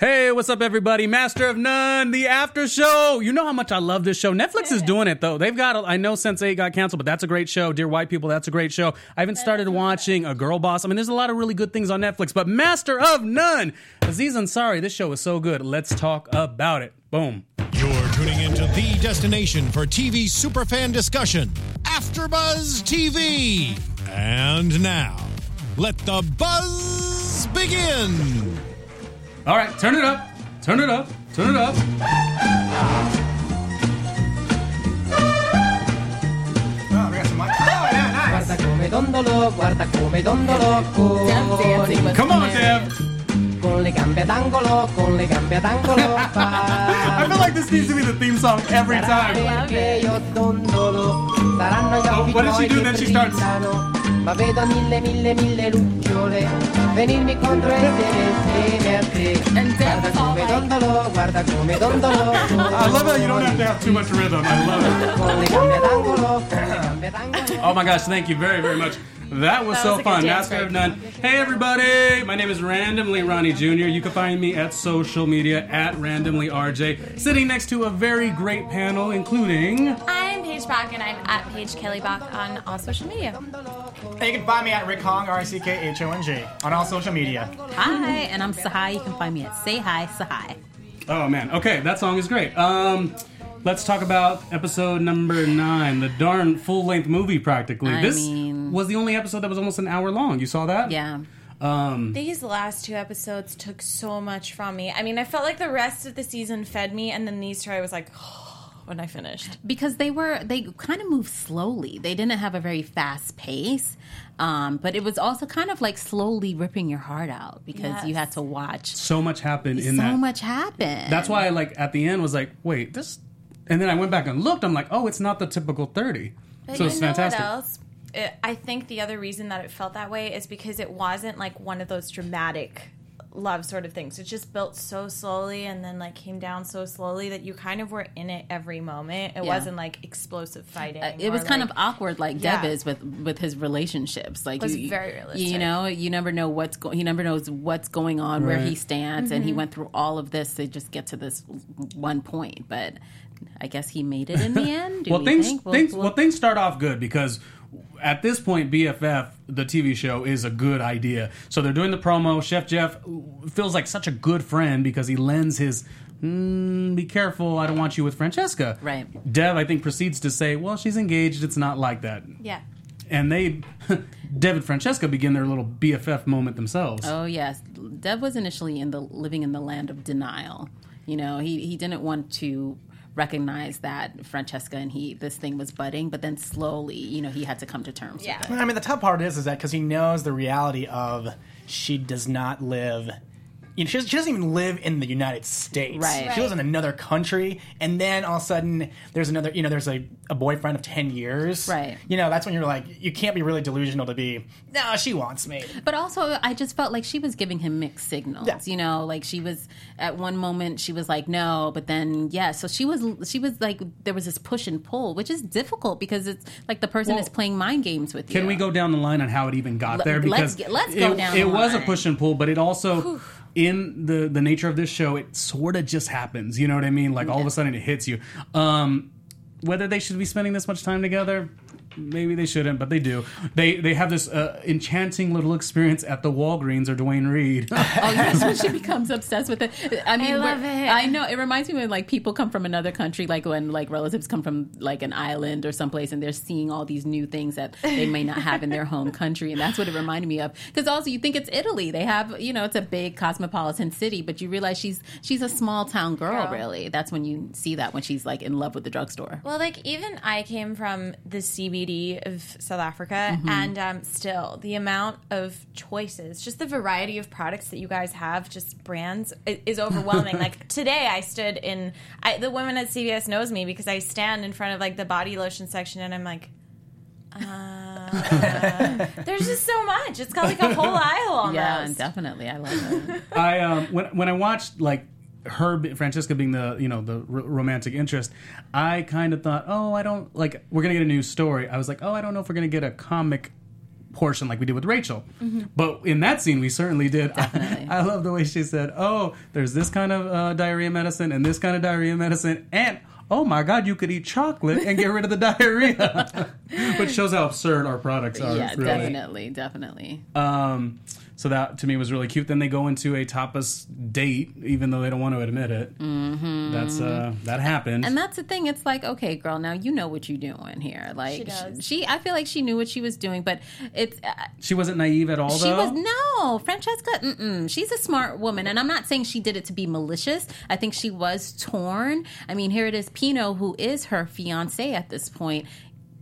Hey, what's up, everybody? Master of None, the after show. You know how much I love this show. Netflix is doing it, though. They've got, I know Sense8 got canceled, but that's a great show. Dear White People, that's a great show. I haven't started watching A Girl Boss. I mean, there's a lot of really good things on Netflix, but Master of None. Aziz Ansari, this show is so good. Let's talk about it. Boom. You're tuning into the destination for TV superfan discussion, AfterBuzz TV. And now, let the buzz begin. All right, turn it up. Turn it up. Turn it up. Oh, we got some mic. Oh, yeah, nice. Guarda come dondolo, guarda come dondolo con, Come on, Dev. con le gambe ad con le gambe ad. I feel like this needs to be the theme song every time. Perché io dondolo, saranno gli occhi what does she tuoi do? che Then she starts- Ma vedo mille, mille, mille lucciole venirmi contro e te insieme a te. Guarda come dondolo, guarda come dondolo I love how you don't have to have too much rhythm. I love it. con le gambe ad angolo, con le gambe ad angolo. Oh my gosh, thank you very, very much. That was That so was fun. dance Master of break. None. Hey, everybody. My name is Randomly Ronnie Jr. You can find me at social media at Randomly RJ. Sitting next to a very great panel, including. I'm Paige Bach, and I'm at Paige Kelly Bach on all social media. And you can find me at Rick Hong, R I C K H O N G, on all social media. Hi, and I'm Sahai. You can find me at Say Hi Sahai. Oh man. Okay, that song is great. Um. Let's talk about episode number nine, the darn full length movie practically. I this mean- was the only episode that was almost an hour long. You saw that? Yeah. Um, These last two episodes took so much from me. I mean, I felt like the rest of the season fed me, and then these two, I was like, when I finished. Because they were, they kind of moved slowly. They didn't have a very fast pace. Um, but it was also kind of like slowly ripping your heart out because you had to watch so much happened in that. so that. much happened. That's why I like at the end was like, wait, this. And then I went back and looked. I'm like, oh, it's not the typical thirty. But so you it's know fantastic. What else? It, I think the other reason that it felt that way is because it wasn't like one of those dramatic love sort of things. It just built so slowly and then like came down so slowly that you kind of were in it every moment. It Yeah. wasn't like explosive fighting. Uh, it was or, kind like- of awkward, like Yeah. Dev is with with his relationships. Like Was you, very You know, you never know what's going. He never knows what's going on, where he Right. stands, and he Mm-hmm. went through all of this to just get to this one point. But I guess he made it in the end. Do well, we things think? We'll- things we'll- well things start off good because at this point, BFF the TV show is a good idea. So they're doing the promo. Chef Jeff feels like such a good friend because he lends his. Mm, be careful! I don't want you with Francesca. Right. Dev, I think, proceeds to say, "Well, she's engaged. It's not like that." yeah. And they, Dev and Francesca, begin their little BFF moment themselves. Oh yes, Dev was initially in the living in the land of denial. You know, he he didn't want to recognize that Francesca and he this thing was budding, but then slowly, you know, he had to come to terms Yeah. with it. I mean, the tough part is, is that because he knows the reality of she does not live. You know, she, doesn't, she doesn't even live in the United States. Right. She lives in another country, and then all of a sudden, there's another. You know, there's a, a boyfriend of ten years. Right. You know, that's when you're like, you can't be really delusional to be. No, she wants me. But also, I just felt like she was giving him mixed signals. Yeah. You know, like she was at one moment she was like no, but then yeah. So she was she was like there was this push and pull, which is difficult because it's like the person Well, is playing mind games with you. Can we go down the line on how it even got Let- there? let's Because let's go it, down it the was a push and pull, but it also, in the the nature of this show, it sort of just happens. You know what I mean? Like all of a sudden it hits you. Um, whether they should be spending this much time together, maybe they shouldn't, but they do. They they have this uh, enchanting little experience at the Walgreens or Duane Reade. Oh, yes, when she becomes obsessed with it. I mean, I love it. I know it reminds me when like people come from another country, like when like relatives come from like an island or someplace, and they're seeing all these new things that they may not have in their home country, and that's what it reminded me of. Because also you think it's Italy, they have you know it's a big cosmopolitan city, but you realize she's she's a small town girl. Girl. Really, that's when you see that when she's like in love with the drugstore. Well, like even I came from the CBD of South Africa, and um, still the amount of choices, just the variety of products that you guys have, just brands, is overwhelming. like today, I stood in I, the woman at CVS knows me because I stand in front of like the body lotion section, and I'm like. Uh, there's just so much. It's got like a whole aisle almost. Yeah, and definitely, I love it. I um when when I watched like her Francesca being the you know the r- romantic interest, I kind of thought, oh, I don't like we're gonna get a new story. I was like, oh, I don't know if we're gonna get a comic portion like we did with Rachel. But in that scene, we certainly did. Definitely. I, love the way she said, "Oh, there's this kind of uh, diarrhea medicine and this kind of diarrhea medicine, and oh my God, you could eat chocolate and get rid of the diarrhea," which shows how absurd our products are. yeah, really. definitely, definitely. Um, so that to me was really cute. Then they go into a tapas date, even though they don't want to admit it. Mm-hmm. That's uh, that happened. And that's the thing. It's like, okay, girl, now you know what you're doing here. Like She does. she, I feel like she knew what she was doing, but it's uh, she wasn't naive at all, she though. was no Francesca. Mm-mm, she's a smart woman, and I'm not saying she did it to be malicious. I think she was torn. I mean, here it is, Pino, who is her fiance at this point.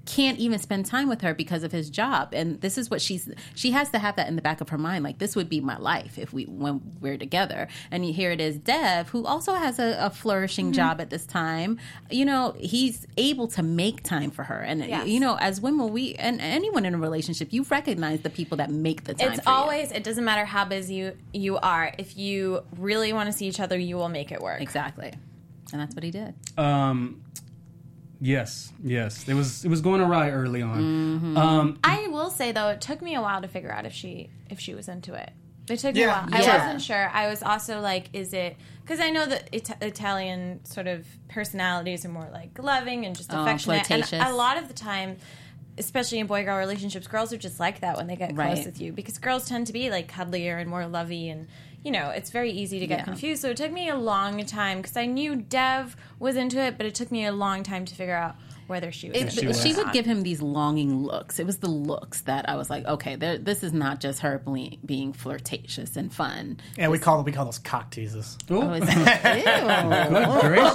Can't even spend time with her because of his job, and this is what she's. She has to have that in the back of her mind. Like this would be my life if we when we're together. And here it is, Dev, who also has a, a flourishing job at this time. You know, he's able to make time for her, and Yes. you know, as women, we and anyone in a relationship, you recognize the people that make the time. It's for you. always. It doesn't matter how busy you, you are. If you really want to see each other, you will make it work. Exactly. And that's what he did. Um, yes, yes. It was it was going awry early on. Mm-hmm. Um, I will say though, it took me a while to figure out if she if she was into it. It took me Yeah, a while. yeah. I wasn't sure. I was also like, is it because I know that It- Italian sort of personalities are more like loving and just Oh, affectionate, and a lot of the time. Especially in boy girl relationships, girls are just like that when they get Right. close with you because girls tend to be like cuddlier and more lovey, and you know it's very easy to get Yeah. confused. So it took me a long time because I knew Dev was into it, but it took me a long time to figure out whether she was. It, she was. she would give him these longing looks. It was the looks that I was like, okay, there, this is not just her ble- being flirtatious and fun. Yeah, we call we call those cock teases. ooh, Oh, is that, good gracious.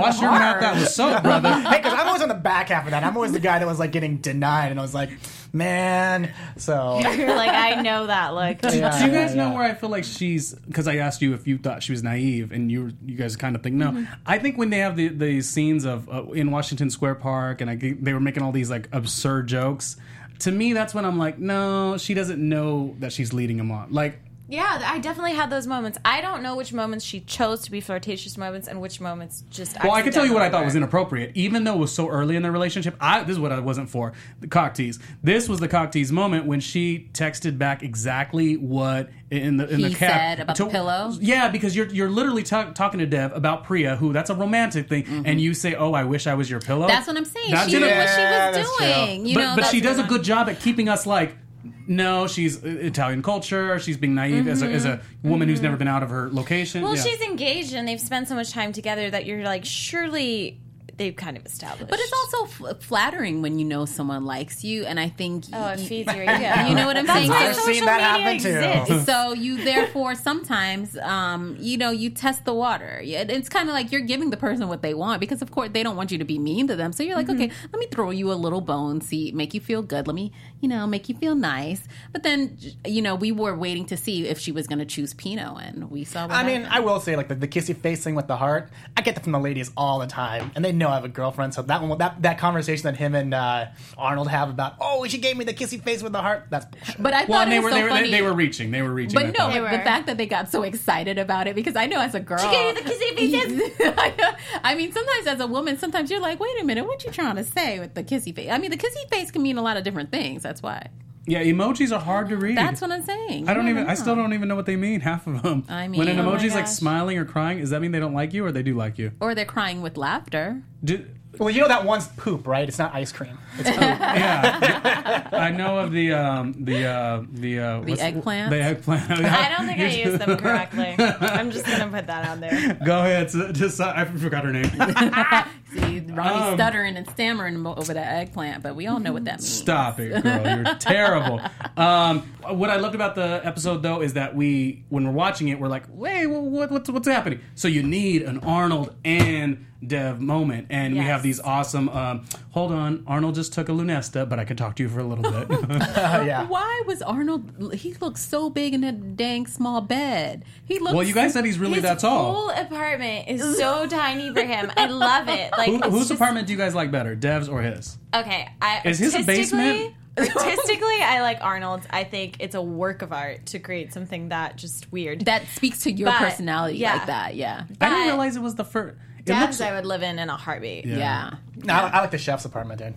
Wash your mouth out with soap, brother. Hey, because I'm always on the back half of that. I'm always the guy that was like getting denied, and I was like, man. So You're like, I know that look. Do you Yeah, guys know where I feel like she's? Because I asked you if you thought she was naive, and you you guys kind of think no. Mm-hmm. I think when they have the the scenes of uh, in Washington Square Park, and I g- they were making all these like absurd jokes. To me, that's when I'm like, no, she doesn't know that she's leading him on. Like, Yeah, I definitely had those moments. I don't know which moments she chose to be flirtatious moments and which moments just. well, I can tell you what I thought was inappropriate, even though it was so early in the relationship. I this is what I wasn't for the cock tease. This was the cock tease moment when she texted back exactly what in the in the He cab said about the pillow? Yeah, because you're you're literally ta- talking to Dev about Priya, who that's a romantic thing, and you say, "Oh, I wish I was your pillow." Mm-hmm. that's what I'm saying. That's she knew gonna- what she was that's true. doing. You but know, but she does a good job at keeping us like. No, she's uh, Italian culture. She's being naive as, a, as a woman who's never been out of her location. Well, Yeah. she's engaged and they've spent so much time together that you're like, surely they've kind of established. But it's also f- flattering when you know someone likes you, and I think oh, it feeds your ego. you know what I'm saying. why I've So- social seen that media happen too. exists. so you therefore sometimes um, you know you test the water it's kind of like you're giving the person what they want because of course they don't want you to be mean to them so you're like okay let me throw you a little bone see make you feel good let me you know make you feel nice but then you know we were waiting to see if she was going to choose Pino and we saw what I mean, happened. I will say like the, the kissy face thing with the heart. I get that from the ladies all the time, and they know I have a girlfriend. So that one, that that conversation that him and uh, Arnold have about, oh, she gave me the kissy face with the heart. That's bullshit. but I thought well, and it they was were so they were funny they, were reaching. They were reaching. But I no. They but the fact that they got so excited about it because I know as a girl, She gave you the kissy faces. I mean, sometimes as a woman, sometimes you're like, wait a minute, what you trying to say with the kissy face? I mean, the kissy face can mean a lot of different things. That's why. yeah, emojis are hard to read. That's what I'm saying. I don't You even. never I still don't even know what they mean. Half of them. I mean, when an mean- Oh my emoji's like smiling or crying, does that mean they don't like you or they do like you? Or they're crying with laughter. Do, well, you know that one's poop, right? It's not ice cream. It's poop. yeah, I know of the um, the uh, the uh, what's- eggplant? The eggplant. I don't think I used them correctly. I'm just gonna put that out there. Go ahead. So, just uh, I forgot her name. See, Ronnie's Um, stuttering and stammering over that eggplant, but we all know what that means. Stop it, girl. You're terrible. Um, what I loved about the episode, though, is that we, when we're watching it, we're like, wait, what, what's, what's happening? So you need an Arnold and Dev moment. And we have these awesome, um, hold on, Arnold just took a Lunesta, but I could talk to you for a little bit. Uh, yeah. Why was Arnold? He looks so big in that dang small bed. He looks. well, you guys said he's really His that tall. whole apartment is so tiny for him. I love it. Like Who, whose just- apartment do you guys like better, Dev's or his? Okay, I Is his a basement? artistically- Artistically, I like Arnold's. I think it's a work of art to create something that just weird. that speaks to your But, personality yeah. like that. Yeah. I didn't realize it was the first. It Dabs looks, I would live in in a heartbeat. Yeah. Yeah. No, I, I like the chef's apartment, dude.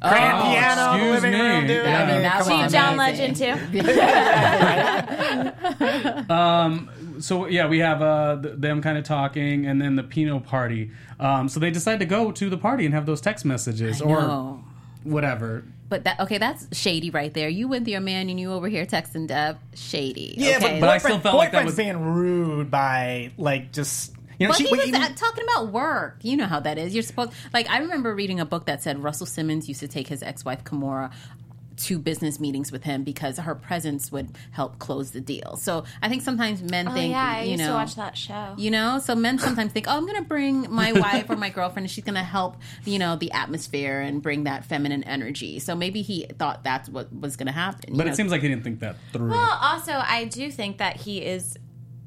Grand Oh, piano, in the excuse living room, me. dude. Yeah. I mean, That come was on, Chief John man. amazing. Legend too. Um, so yeah, we have uh, th- them kind of talking, and then the Pino party. Um, so they decide to go to the party and have those text messages or know. whatever. But that okay, that's shady right there. You with your man and you over here texting Dev, shady. Yeah, okay? but, But I boyfriend- still felt like that boyfriend's was- being rude by like just you know But she he was even- uh, talking about work. You know how that is. You're supposed like I remember reading a book that said Russell Simmons used to take his ex-wife Kimora to business meetings with him because her presence would help close the deal. So I think sometimes men Oh think, yeah, I you used know, to watch that show. You know, so men sometimes think, "Oh, I'm going to bring my wife or my girlfriend, and she's going to help, you know, the atmosphere and bring that feminine energy." So maybe he thought that's what was going to happen. But you it know? seems like he didn't think that through. Well, also, I do think that he is.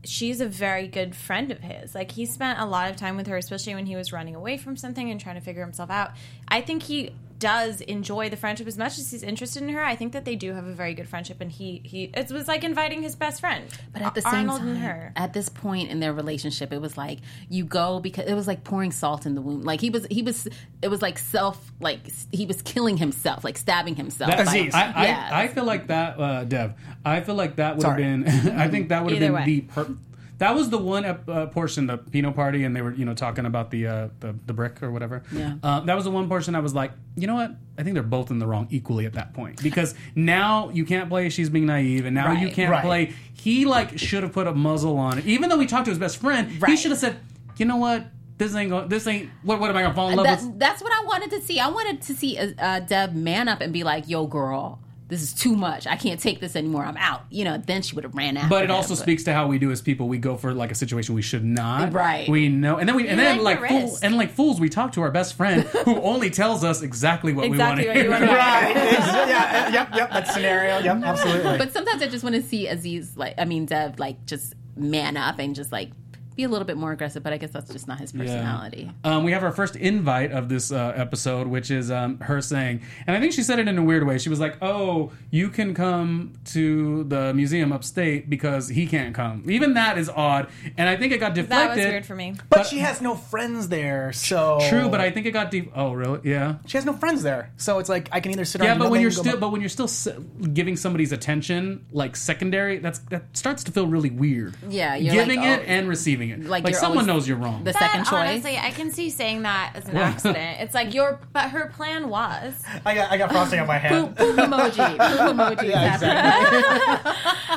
She's a very good friend of his. Like he spent a lot of time with her, especially when he was running away from something and trying to figure himself out. I think he does enjoy the friendship as much as he's interested in her. I think that they do have a very good friendship, and he he it was like inviting his best friend. But at the same Arnold time, and her. at this point in their relationship, it was like you go because it was like pouring salt in the wound. Like he was, he was, it was like self, like he was killing himself, like stabbing himself. That- by- Aziz. I, I, Yeah. I feel like that, uh, Dev. I feel like that would have been. I think that would have Either been way. the. Per- that was the one ep- uh, portion, the Pino party, and they were, you know, talking about the uh, the, the brick or whatever. Yeah. Uh, that was the one portion I was like, you know what? I think they're both in the wrong equally at that point because now you can't play she's being naive, and now you can't Right. play. He like should have put a muzzle on it, even though he talked to his best friend. right. He should have said, you know what? This ain't going. This ain't. What? What am I gonna fall in love That- with? that's what I wanted to see. I wanted to see uh, uh, Dev man up and be like, "Yo, girl, this is too much. I can't take this anymore. I'm out." You know, then she would have ran out. But it him, also speaks to how we do as people. We go for like a situation we should not. Right. We know, and then we, and You then like like the fools, and like fools, we talk to our best friend who only tells us exactly what Exactly we want to hear. hear. right yeah yep yep that scenario yep absolutely But sometimes I just want to see Aziz, like, I mean, Dev, like, just man up and just like be a little bit more aggressive. But I guess that's just not his personality. Um, we have our first invite of this uh, episode, which is um, her saying, and I think she said it in a weird way. She was like, "Oh, you can come to the museum upstate because he can't come." Even that is odd, and I think it got deflected. That was weird for me. but, she has no friends there so True, but I think it got. De- oh, really? Yeah. she has no friends there so it's like I can either sit Yeah, around but when you're still, but when you're still s- giving somebody's attention like secondary, that's that starts to feel really weird. Yeah, you're giving like, it oh, and receiving it. like Like, someone knows you're wrong. The But second choice. honestly, I can see saying that as an accident. It's like your, but her plan was I got I got frosting on my hand Poop emoji. Poop emoji. Yeah, That's-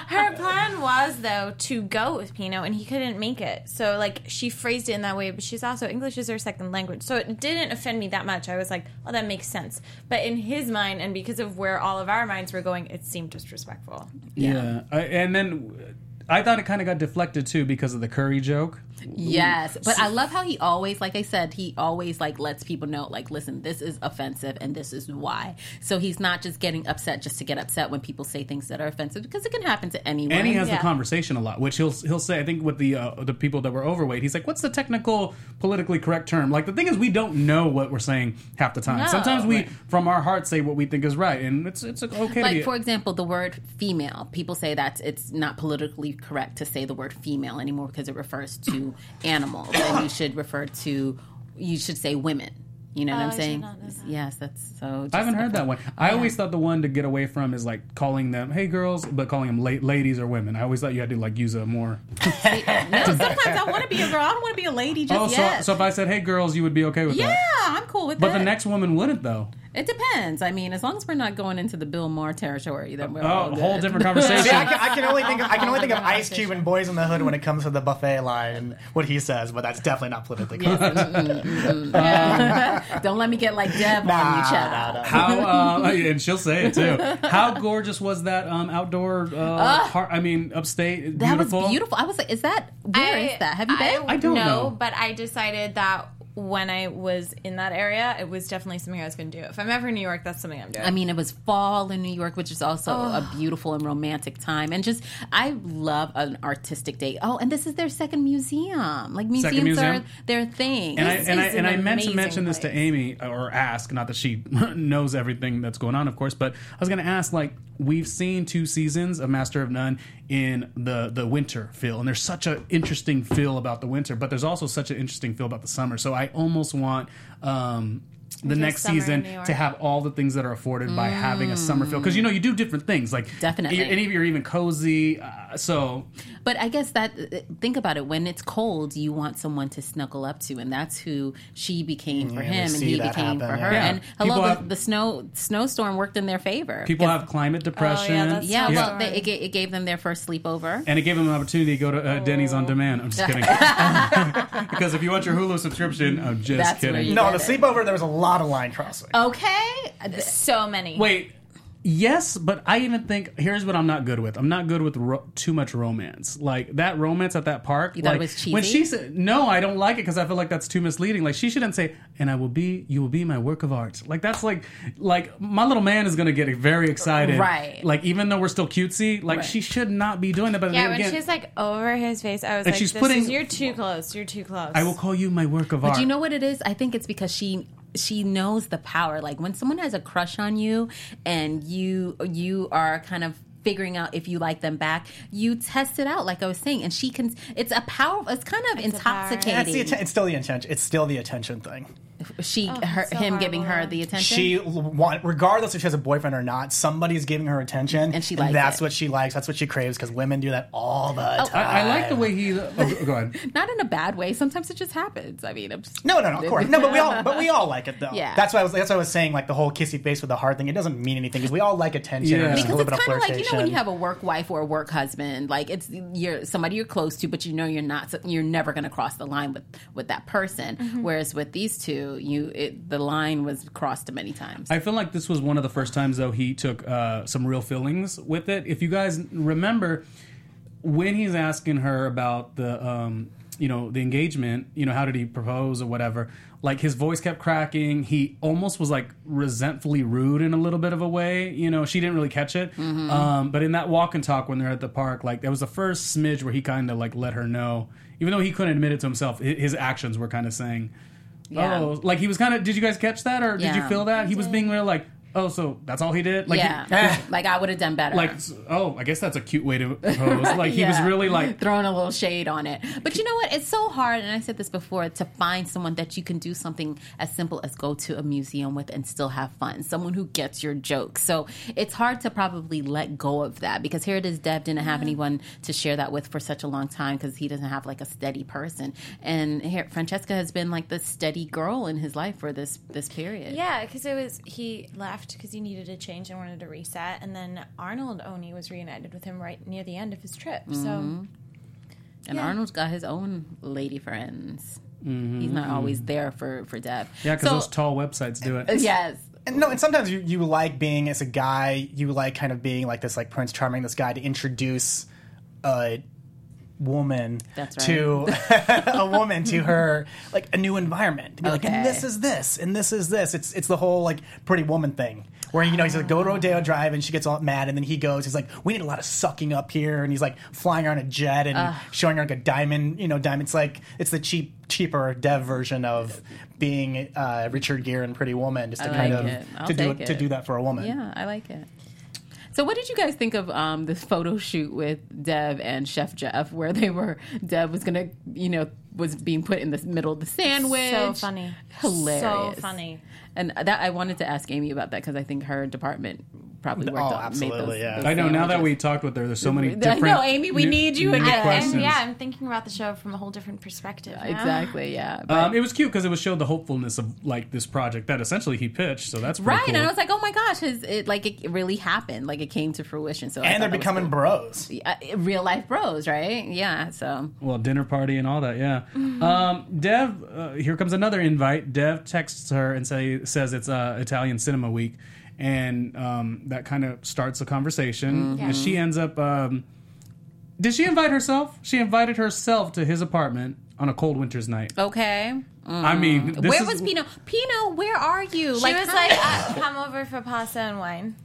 her plan was though to go with Pino, and he couldn't make it. So like she phrased it in that way, but she's also English is her second language, so it didn't offend me that much. I was like, oh, that makes sense. But in his mind, and because of where all of our minds were going, it seemed disrespectful. yeah, I, and then I thought it kind of got deflected too because of the curry joke. Yes, but I love how he always, like I said, he always like lets people know, like, listen, this is offensive and this is why. So he's not just getting upset just to get upset when people say things that are offensive because it can happen to anyone. And he has Yeah. the conversation a lot, which he'll he'll say. I think with the uh, the people that were overweight, he's like, "What's the technical, politically correct term?" Like the thing is, we don't know what we're saying half the time. No. Sometimes we, Right. from our heart, say what we think is right, and it's it's okay. to like be- for example, the word female. People say that it's not politically correct to say the word female anymore because it refers to animals, and you should refer to you should say women. You know what Oh, I'm I saying? that. Yes, that's so. I haven't just heard that one. I always thought the one to get away from is like calling them "Hey girls," but calling them la- ladies or women. I always thought you had to like use a more. No, sometimes I want to be a girl. I don't want to be a lady just Oh, so, yet. so if I said "Hey girls," you would be okay with yeah, that. Yeah, I'm cool with But that. the next woman wouldn't though. It depends. I mean, as long as we're not going into the Bill Maher territory, then we're all Oh, a good. whole different See, conversation. I can, I can only think of, I can only think of Ice Cube and Boys in the Hood when it comes to the buffet line and what he says, but that's definitely not politically correct. Don't let me get like Dev on you, Nah, child. nah, nah. How uh, and she'll say it too. How gorgeous was that um, outdoor? Uh, par- I mean, upstate. That beautiful. was beautiful. I was like, is that where is that? Have you been? I don't know. but I decided that when I was in that area, it was definitely something I was going to do. If I'm ever in New York, that's something I'm doing. I mean, it was fall in New York, which is also a beautiful and romantic time. And just, I love an artistic day. Oh, and this is their second museum. Like museums museum? are their thing. And I and I and an I meant to amazing mention this to. Amy or ask, not that she knows everything that's going on, of course, but I was going to ask like we've seen two seasons of Master of None in the the winter feel, and there's such an interesting feel about the winter, but there's also such an interesting feel about the summer. So I almost want. um the next season to have all the things that are afforded by having a summer feel because you know you do different things like Definitely. and if you're even cozy uh, so But I guess that think about it. When it's cold, you want someone to snuggle up to, and that's who she became for Yeah, him, and he became happen, for her. yeah. And hello, the, have- the snow snowstorm worked in their favor. people have climate depression that's yeah, Yeah. well, they, it, it gave them their first sleepover. and it gave them an opportunity to go to uh, Denny's on demand. I'm just kidding. because if you want your Hulu subscription, I'm just That's kidding. No, get the it. sleepover there was a lot of line crossing. Okay, So many. Wait, yes, but I even think here's what I'm not good with. I'm not good with ro- too much romance. Like that romance at that park. You thought it like, was When she said no, I don't like it because I feel like that's too misleading. Like she shouldn't say, "And I will be, you will be my work of art." Like that's like, like my little man is gonna get very excited. Right. Like even though we're still cutesy, like Right. she should not be doing that. But Yeah, then when again, she's like over his face, I was And like, she's this putting- is, "You're too close. You're too close." I will call you my work of art. But you know what it is? I think it's because she she knows the power. Like when someone has a crush on you and you you are kind of figuring out if you like them back, you test it out like I was saying and she can it's a power it's kind of a power. intoxicating. That's the it's still the attention. It's still the attention thing. She Oh, her, so him giving her the attention. She want, regardless if she has a boyfriend or not, somebody's giving her attention, And she likes that's it. what she likes. That's what she craves because women do that all the time. I, I like the way he. Oh, go ahead. not in a bad way. Sometimes it just happens. I mean, I'm just, No, no, no. Of course, no. But we all, but we all like it though. Yeah. That's why I was. That's why I was saying like the whole kissy face with the heart thing. It doesn't mean anything because we all like attention. Yeah. and a because little it's kind of of like you know when you have a work wife or a work husband, like it's you're somebody you're close to, but you know you're not, you're never going to cross the line with with that person. Mm-hmm. Whereas with these two, you it, the line was crossed many times. I feel like this was one of the first times though he took uh, some real feelings with it. If you guys remember when he's asking her about the um, you know the engagement, you know how did he propose or whatever, like his voice kept cracking. He almost was like resentfully rude in a little bit of a way. You know she didn't really catch it, um, but in that walk and talk when they're at the park, like that was the first smidge where he kind of like let her know, even though he couldn't admit it to himself, his actions were kind of saying. Oh, yeah. Oh, like he was kind of. Did you guys catch that, or did you feel that he was being real? Like, oh, so that's all he did. Like, he- yeah, ah. like I would have done better. like, oh, I guess that's a cute way to propose. Like he was really like, throwing a little shade on it. But you know what? It's so hard, and I said this before, to find someone that you can do something as simple as go to a museum with and still have fun. Someone who gets your jokes. So it's hard to probably let go of that because here it is. Dev didn't have anyone to share that with for such a long time because he doesn't have like a steady person. And here, Francesca has been like the steady girl in his life for this this period. Yeah, because it was he left because he needed a change and wanted to reset, and then Arnold Oni was reunited with him right near the end of his trip. So mm-hmm. And Yeah. Arnold's got his own lady friends. Mm-hmm. He's not always there for for Dev. yeah, because So- those tall websites do it. Yes. And no, and sometimes you, you like being as a guy, you like kind of being like this, like Prince Charming, this guy to introduce a woman right. to a woman to her like a new environment. To be like, and this is this, and this is this. It's it's the whole like pretty woman thing. Where you know he's like go to Rodeo Drive and she gets all mad and then he goes he's like we need a lot of sucking up here and he's like flying her on a jet and showing her like a diamond you know diamond it's like it's the cheap cheaper dev version of being uh, Richard Gere and Pretty Woman just to I kind like of it. I'll to do take to do that for a woman. Yeah, I like it. So, what did you guys think of um, this photo shoot with Dev and Chef Jeff, where they were Dev was gonna, you know, was being put in the middle of the sandwich? so funny, hilarious, so funny. And that I wanted to ask Amy about that because I think her department probably worked Oh, on made absolutely, those, yeah. those I know. Now that we talked with her, there's so many I different. know, Amy, we new- need you again. I, questions. Yeah, I'm thinking about the show from a whole different perspective. now. exactly, yeah. But- Um, it was cute because it was showed the hopefulness of like this project that essentially he pitched. So that's Right, cool. and I was like, "Oh my gosh!" His, it like it really happened, like it came to fruition. So And they're becoming cool. bros. Uh, real life bros, right? Yeah. So well, dinner party and all that. Yeah. Um, Dev, uh, here comes another invite. Dev texts her and say says it's uh, Italian Cinema Week, and um, that kind of starts a conversation. And she ends up. Um, did she invite herself? She invited herself to his apartment on a cold winter's night. okay. I mean, this where is- was Pino? Pino, where are you? She was how- like, uh, "Come over for pasta and wine."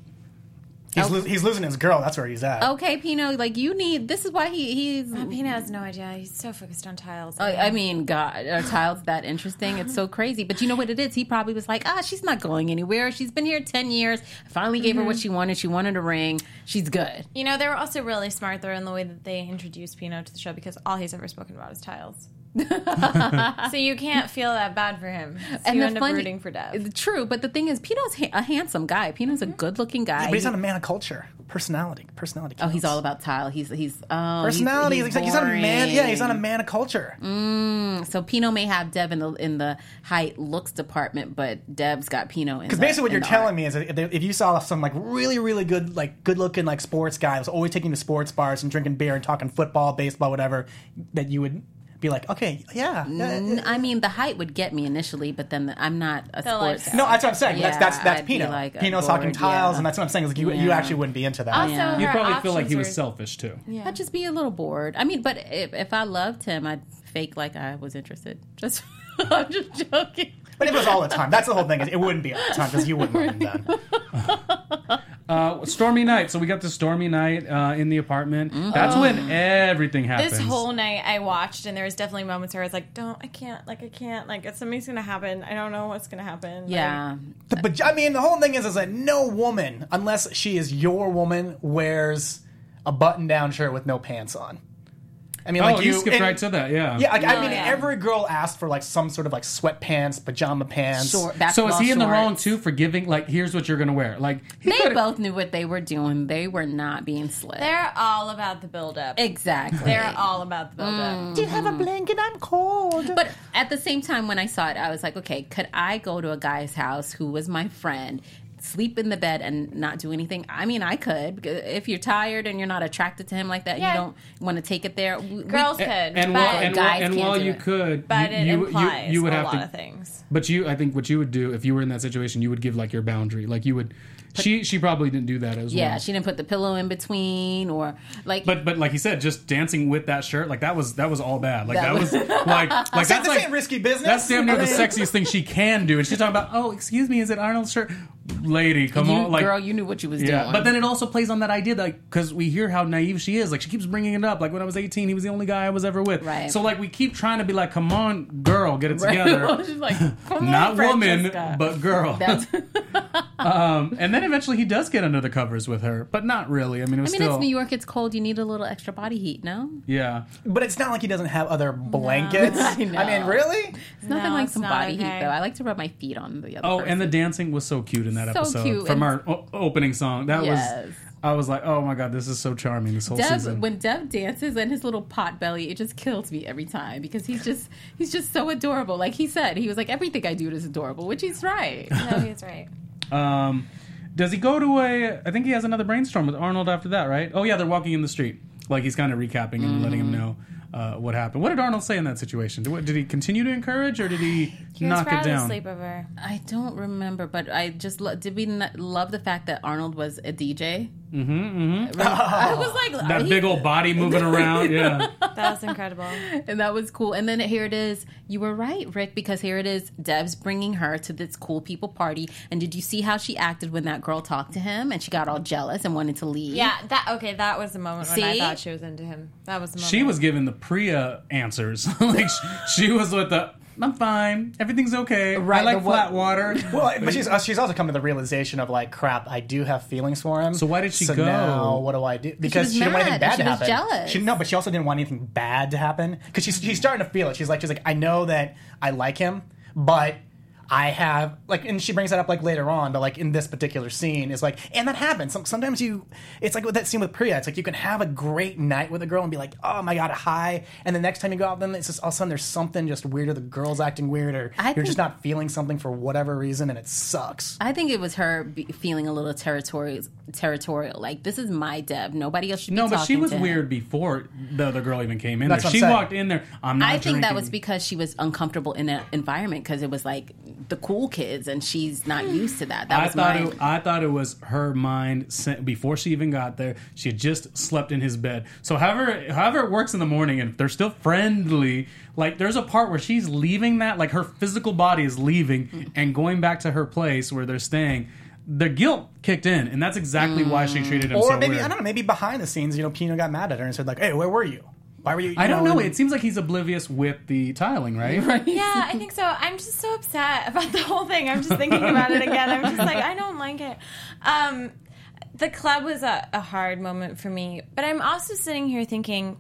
He's, lo- he's losing his girl. That's where he's at. okay, Pino, like you need. This is why he he's. Pino has no idea. He's so focused on tiles. I I mean, God, are tiles that interesting? It's so crazy. But you know what it is? He probably was like, ah, she's not going anywhere. She's been here 10 years. I finally gave her what she wanted. She wanted a ring. She's good. You know, they were also really smart though in the way that they introduced Pino to the show because all he's ever spoken about is tiles. so you can't feel that bad for him. So you the end up rooting for Dev. True, but the thing is, Pino's ha- a handsome guy. Pino's a mm-hmm. good-looking guy. But he's not a man of culture. Personality. Personality. oh, he's all about tile. He's he's oh, personality. He's, He's, like he's not a man. Yeah, he's not a man of culture. Mm, so Pino may have Dev in the in the height looks department, but Dev's got Pino in. Because basically, what you're telling art. me is that if if you saw some like really, really good, like good looking, like sports guy was always taking the sports bars and drinking beer and talking football, baseball, whatever, that you would be like, okay, yeah. yeah, N- I mean, the height would get me initially, but then the, I'm not a The sports. lifestyle. No, that's what I'm saying. that's Yeah, that's that's I'd Pino. like, Pino's talking tiles, yeah. and that's what I'm saying. Is like you, you actually wouldn't be into that. Also, Yeah. You her probably feel like he was were- selfish too. I'd just be a little bored. I mean, but if, if I loved him, I'd fake like I was interested. Just, I'm just joking. But if it was all the time, that's the whole thing. Is it wouldn't be all the time because you wouldn't love him then. Uh, stormy night. So we got the stormy night uh, in the apartment. That's when everything happens. This whole night I watched, and there was definitely moments where I was like, "Don't, I can't, like, I can't, like, if something's gonna happen, I don't know what's gonna happen." Like, Yeah, But I mean, the whole thing is, is that no woman, unless she is your woman, wears a button-down shirt with no pants on. I mean, oh, like you, you, skipped and- right to that. Yeah. Yeah, like, I oh, mean, yeah. every girl asked for like some sort of like sweatpants, pajama pants. short. So basketball is he in the wrong too for giving? Like, here's what you're gonna wear. Like, he They both knew what they were doing. They were not being slick. they're all about the build-up. exactly. They're all about the build-up. Mm. Do you have a blanket? I'm cold. But at the same time, when I saw it, I was like, okay, could I go to a guy's house who was my friend, sleep in the bed and not do anything? I mean, I could. If you're tired and you're not attracted to him like that, Yeah. you don't want to take it there. We- Girls we- could, and but, while, and, while, guys and can't while do you it. could, but you, it you, implies you, you would a have lot to. of things. But you, I think, what you would do if you were in that situation, you would give like your boundary. Like you would. She she probably didn't do that as yeah, well. Yeah, she didn't put the pillow in between or like. But but like he said, just dancing with that shirt, like that was that was all bad. Like that, That was was- like like that's like ain't risky business. that's damn near the sexiest thing she can do. And she's talking about, oh, excuse me, is it Arnold's shirt? Lady, come you, on, like girl, you knew what you was Yeah, doing. but then it also plays on that idea, like because we hear how naive she is. Like she keeps bringing it up. Like when I was eighteen, he was the only guy I was ever with. Right. So like we keep trying to be like, come on, girl, get it together. She's like, come on, Not woman, Francesca. but girl. That's, um, and then eventually he does get under the covers with her, but not really. I mean, it was I mean, still it's New York. It's cold. You need a little extra body heat. No, yeah. But it's not like he doesn't have other blankets. I I, know. mean, really? it's nothing No, like it's some not body okay. heat though. I like to rub my feet on the other. Oh, person. and the dancing was so cute in that So episode cute, from and- our o- opening song. That Yes. was. I was like, oh my god, this is so charming. This whole Dev, season. when Dev dances and his little pot belly, it just kills me every time because he's just he's just so adorable. Like he said, he was like everything I do is adorable, which he's right. No, he's right. Um, does he go to a? I think he has another brainstorm with Arnold after that, right? Oh yeah, they're walking in the street. Like he's kind of recapping and letting him know uh, what happened. What did Arnold say in that situation? Did, did he continue to encourage or did he, He knock proud it down? the sleepover. I don't remember, but I just lo- did we not love the fact that Arnold was a DJ. Mm-hmm. mm-hmm. I was like That he- big old body moving around, yeah. That was incredible. and that was cool. And then here it is. You were right, Rick, because here it is. Dev's bringing her to this cool people party. And did you see how she acted when that girl talked to him and she got all jealous and wanted to leave? Yeah, that okay. That was the moment when I thought she was into him. That was the moment. She was giving the Priya answers. like she, she was with the, I'm fine, everything's okay. Right, I Right, like the what- flat water. Well, but she's uh, she's also come to the realization of like, crap, I do have feelings for him. So why did she so go? Now, what do I do? Because was she, didn't want anything mad, bad and to she was happen. jealous. She no, but she also didn't want anything bad to happen because she's she's starting to feel it. She's like she's like I know that I like him, but. I have like, and she brings that up like later on, but like in this particular scene is like, and that happens. Sometimes you, it's like with that scene with Priya. It's like you can have a great night with a girl and be like, oh my god, high, and the next time you go out, with them it's just all of a sudden there's something just weird, or the girl's acting weird, or I you're think- just not feeling something for whatever reason, and it sucks. I think it was her feeling a little territorial. Territorial, like this is my Dev. Nobody else should. No, be but she was to him. weird before the other girl even came in That's there. what I'm She saying. walked in there. I'm not I think that was because she was uncomfortable in that environment because it was like the cool kids and she's not used to that. That I was thought my. it, I thought it was her mind sen- before she even got there. She had just slept in his bed. So however however it works in the morning, and they're still friendly. Like there's a part where she's leaving that, like her physical body is leaving and going back to her place where they're staying. The guilt kicked in, and that's exactly why she treated him Or so maybe weird. I don't know. Maybe behind the scenes, you know, Pino got mad at her and said like, "Hey, where were you? Why were you?" you I don't know. and- It seems like he's oblivious with the tiling, right? Yeah, I think so. I'm just so upset about the whole thing. I'm just thinking about it again. I'm just like, I don't like it. Um, the club was a, a hard moment for me, but I'm also sitting here thinking,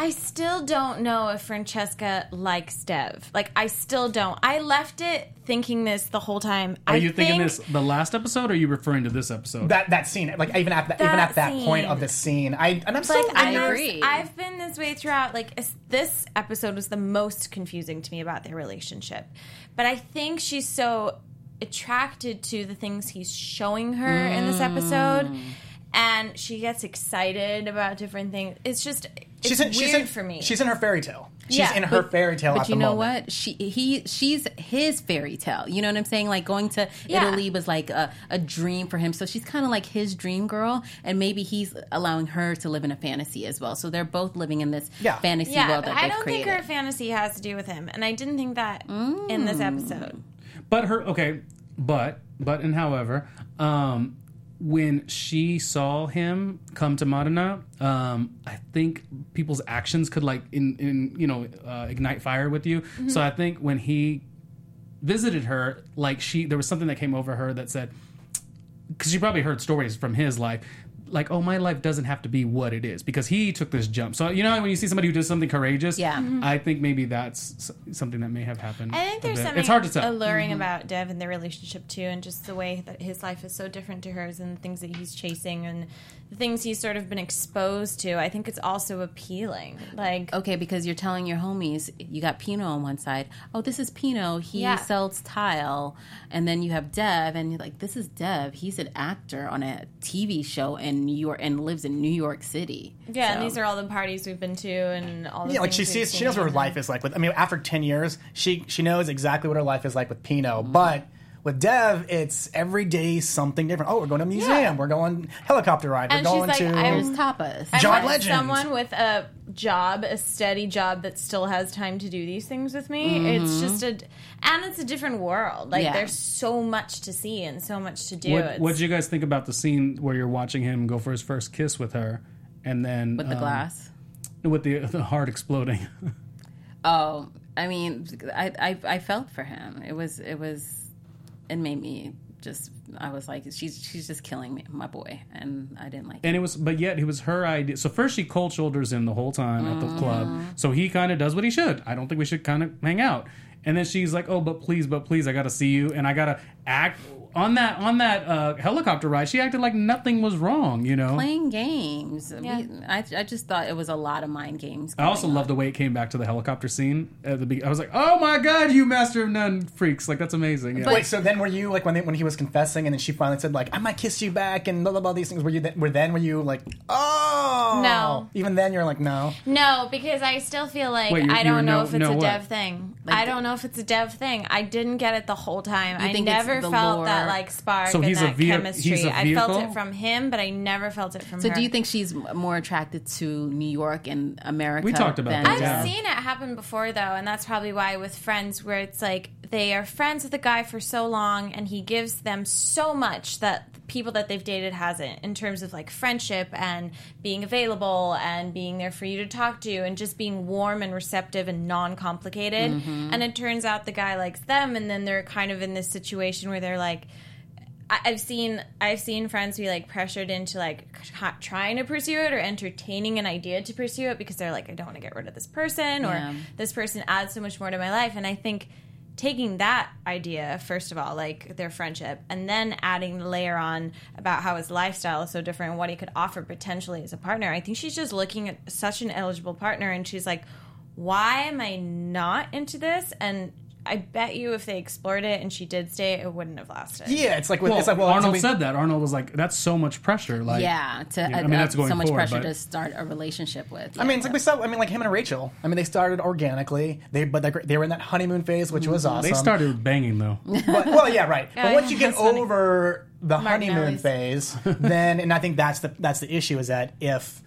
I still don't know if Francesca likes Dev. Like, I still don't. I left it thinking this the whole time. Are I you thinking think, this the last episode, or are you referring to this episode? That that scene, like even at that, even at that point of the scene, I and I'm so Like, I I'm agree. I've been this way throughout. Like, es- this episode was the most confusing to me about their relationship. But I think she's so attracted to the things he's showing her in this episode. Mm. And she gets excited about different things. It's just it's she's in, weird she's in, for me. She's in her fairy tale. She's Yeah, in her fairy tale. But at you the know moment. what? She he she's his fairy tale. You know what I'm saying? Like going to Yeah. Italy was like a, a dream for him. So she's kind of like his dream girl, and maybe he's allowing her to live in a fantasy as well. So they're both living in this Yeah. fantasy yeah, world but that I they've don't created. think her fantasy has to do with him, and I didn't think that in this episode. But her okay, but but and however, um, when she saw him come to Modena, um, I think people's actions could like in in you know uh, ignite fire with you. So I think when he visited her, like she there was something that came over her that said because she probably heard stories from his life. Like, oh, my life doesn't have to be what it is because he took this jump. So, you know, when you see somebody who does something courageous, Yeah. Mhm. I think maybe that's something that may have happened. I think there's bit. something It's hard to tell. alluring about Dev and their relationship too, and just the way that his life is so different to hers, and the things that he's chasing, and the things he's sort of been exposed to. I think it's also appealing. Like, Okay, because you're telling your homies you got Pino on one side. Oh, this is Pino. He Yeah. sells tile, and then you have Dev, and you're like, this is Dev. He's an actor on a TV show in New York and lives in New York City. yeah, and these are all the parties we've been to, and all the Yeah, like she sees, she knows what her life is like. With I mean, after ten years, she she knows exactly what her life is like with Pino. Mm-hmm. But with Dev, it's every day something different. Oh, we're going to a museum. Yeah. We're going helicopter ride. We're And she's going like, to. There's tapas. I John want Legend. someone with a job, a steady job that still has time to do these things with me. It's just a, and it's a different world. Like Yeah. there's so much to see and so much to do. What It's- What did you guys think about the scene where you're watching him go for his first kiss with her, and then with the um, glass. with the the heart exploding? Oh, I mean, I, I I felt for him. It was it was it made me just I was like she's she's just killing me, my boy, and I didn't like it. and it was, but yet it was her idea. So first she cold shoulders him the whole time at the club. Mm-hmm. So he kind of does what he should. I don't think we should kind of hang out. And then she's like, "Oh, but please, but please, I gotta see you, and I gotta act on that on that uh, helicopter ride." She acted like nothing was wrong, you know. Playing games. Yeah. We, I, I just thought it was a lot of mind games. I also going love the way it came back to the helicopter scene at the beginning. I was like, "Oh my god, you Master of None freaks! Like that's amazing." Yeah. Wait, so then were you like when they, when he was confessing and then she finally said like I might kiss you back and blah blah blah these things were you then, were then were you like oh No. even then you're like no No, because I still feel like Wait, I don't know no- if it's no a what? dev thing. I don't know if it's a dev thing. I didn't get it the whole time. I think never felt lore? that like spark So and he's a that vehi- chemistry. he's a I felt it from him, but I never felt it from So her. do you think she's more attracted to New York and America? We talked about than- that, I've yeah. seen it happen before though, and that's probably why with friends where it's like they are friends with a guy for so long and he gives them so much that the people that they've dated hasn't in terms of like friendship and being available and being there for you to talk to and just being warm and receptive and non-complicated. Mm-hmm. And it turns out the guy likes them and then they're kind of in this situation where they're like I- I've seen I've seen friends be like pressured into like trying to pursue it or entertaining an idea to pursue it because they're like I don't want to get rid of this person or Yeah. this person adds so much more to my life and I think taking that idea first of all like their friendship and then adding the layer on about how his lifestyle is so different and what he could offer potentially as a partner. I think she's just looking at such an eligible partner and she's like why am I not into this? And I bet you if they explored it and she did stay, it wouldn't have lasted. yeah it's like with, Well, it's like well Arnold we- said that. Arnold was like, "That's so much pressure." Like, yeah, to I uh, mean, that's going so much forward, pressure but- to start a relationship with. I mean, it's like we saw. I mean, like him and Rachel. I mean, they started organically. They but they, they were in that honeymoon phase, which was awesome. they started banging though. But, well, yeah, right. But Yeah, once you get that's funny. over the honeymoon Martinelli's. phase, then and I think that's the that's the issue is that if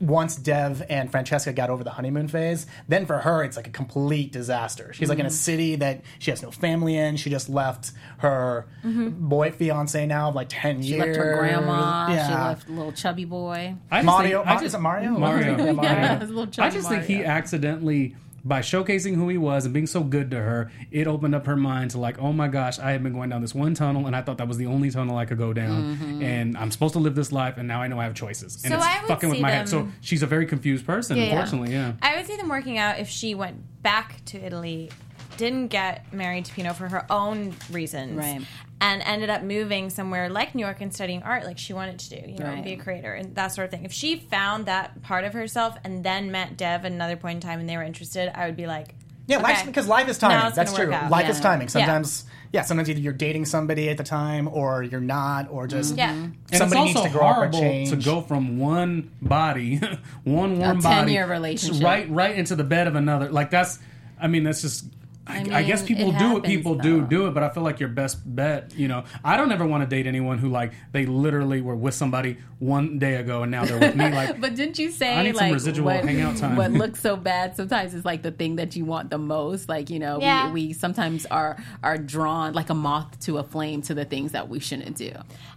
once Dev and Francesca got over the honeymoon phase, then for her it's like a complete disaster. She's like in a mm-hmm. city that she has no family in. She just left her mm-hmm. boy fiance now of like ten she years. left her grandma. Yeah. She left little chubby boy. I just Mario. think- I just- is it Mario? Mario. Yeah, Mario. Yeah, I just think he accidentally by showcasing who he was and being so good to her, it opened up her mind to like, oh my gosh, I had been going down this one tunnel and I thought that was the only tunnel I could go down, mm-hmm. and I'm supposed to live this life, and now I know I have choices, and So it's I would fucking with see my head. So she's a very confused person, Yeah, yeah. unfortunately. Yeah. I would see them working out if she went back to Italy, didn't get married to Pino for her own reasons, Right. And ended up moving somewhere like New York and studying art, like she wanted to do, you know, Right. be a creator and that sort of thing. If she found that part of herself and then met Dev at another point in time and they were interested, I would be like, Yeah, life's, okay, because life is now timing. it's That's true. Life Yeah. is timing. Sometimes, yeah. sometimes either you're dating somebody at the time, or you're not, or mm-hmm. just Yeah. And somebody it's needs to grow up or change. to go from one body, one warm A body, 10-year relationship. right, right into the bed of another. Like that's, I mean, that's just. I, I I guess people it do what people do, though. do it, but I feel like your best bet, you know, I don't ever want to date anyone who like they literally were with somebody one day ago and now they're with me. Like, But didn't you say I need some like residual what, hangout time. what looks so bad sometimes is like the thing that you want the most. Like you know, Yeah. we, we sometimes are are drawn like a moth to a flame to the things that we shouldn't do.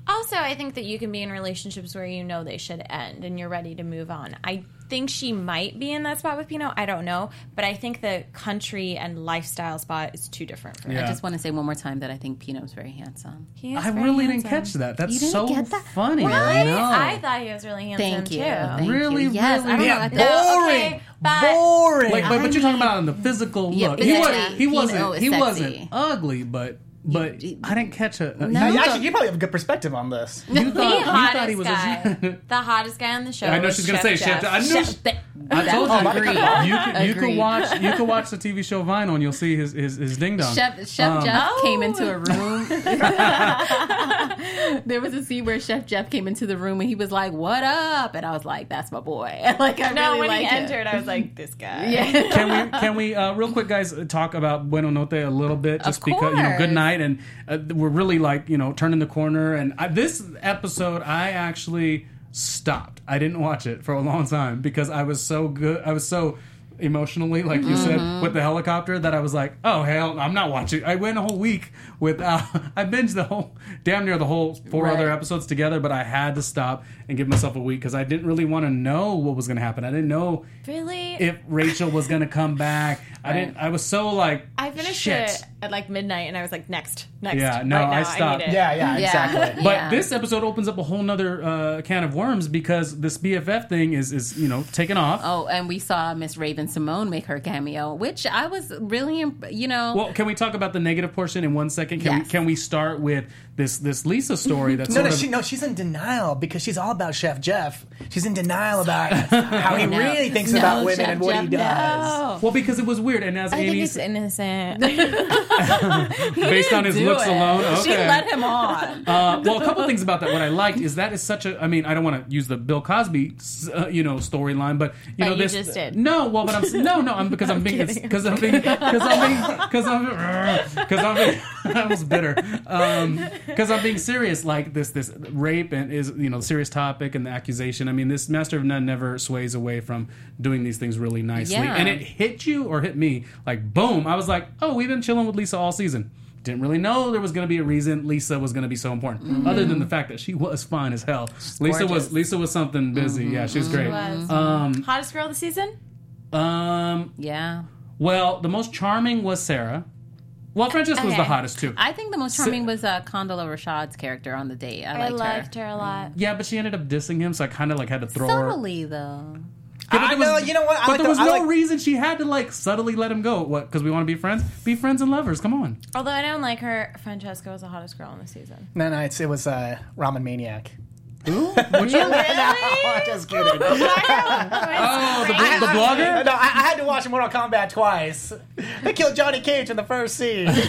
Also, I think that you can be in relationships where you know they should end and you're ready to move on. I think she might be in that spot with Pino. I don't know, but I think the country and lifestyle spot is too different for her. Yeah. I just want to say one more time that I think Pino's very handsome. He is I very really didn't catch that. That's You didn't so get that? funny. Really? I. I thought he was really handsome Thank you. too. Thank Really, you. Yes, really? I don't Yeah, know. I No, boring, okay, but- boring. like, but, but you're talking about on the physical Yeah, look. He, was, physically, he Pino wasn't. He wasn't ugly, but but I didn't catch a. No. You, actually, you probably have a good perspective on this. you The thought, you thought he was guy, a. the hottest guy on the show. I know was she's gonna say Chef. Jeff. I knew. Chef- she- th- I told that- you. agreed. You could you could watch you could watch the TV show Vinyl and you'll see his his, his ding dong. Chef Chef Um, Jeff Oh. came into a room. there was a scene where Chef Jeff came into the room and he was like, "What up?" And I was like, "That's my boy." like I No, really when he it. entered, I was like, this guy. Yeah. can we can we uh, real quick guys talk about Buona Notte a little bit just Of because you know good course. Night and uh, we're really like you know turning the corner and I, this episode I actually stopped. I didn't watch it for a long time because I was so good I was so emotionally like you Mm-hmm. said with the helicopter that I was like oh hell I'm not watching I went a whole week with uh, I binged the whole damn near the whole four Right. other episodes together but I had to stop and give myself a week because I didn't really want to know what was going to happen I didn't know Really? if Rachel was gonna come back. I didn't. I was so like. I finished shit. it at like midnight, and I was like, next, next. Yeah, no, right now, I stopped. need it. Yeah, yeah, Yeah. exactly. But Yeah. this episode opens up a whole nother uh, can of worms because this BFF thing is is you know taken off. Oh, and we saw Miss Raven Symoné make her cameo, which I was really, imp- you know, Well, can we talk about the negative portion in one second? Can we can we start with this this Lisa story that's No, no, of she, no, she's in denial because she's all about Chef Jeff. She's in denial about how he No. really thinks No, about women Chef and what he does. no. well because it was weird and as I think Amy it's innocent. based on his looks it. alone. Okay. She let him on. Uh, well, a couple things about that. What I liked is that is such a. I mean, I don't want to use the Bill Cosby, uh, you know, storyline, but you But know, you this. just did. No, well, but I'm no, no. I'm because I'm, being because I'm being because I'm being because I'm because I'm being, I was bitter um, because I'm being serious. Like this this rape and is you know serious topic and the accusation. I mean, this Master of None never sways away from doing these things really nicely, Yeah. and it hit you or hit me like boom. I was like, oh, we've been chilling with Lisa all season. Didn't really know there was going to be a reason Lisa was going to be so important, mm-hmm. other than the fact that she was fine as hell. Lisa was. Lisa was something busy. Yeah, mm-hmm. she was great. was. Um, Hottest girl of the season? Um, Yeah. well, the most charming was Sarah. Well, Francesca was the hottest too. I think the most charming was uh, Condola Rashad's character on the date. I I liked liked her. her a lot. yeah, but she ended up dissing him, so I kind of like had to throw her. Subtly, though. Yeah, but I there was- know, you know what? I but like there the- was I no like- reason she had to like subtly let him go. What? Because we want to be friends? Be friends and lovers. Come on. Although I don't like her, Francesca was the hottest girl in the season. No, no, it's, it was uh, Ramen Maniac. Who? Which one? No, just kidding. Oh, the, the blogger. No, I, I had to watch Mortal Kombat twice. They killed Johnny Cage in the first scene.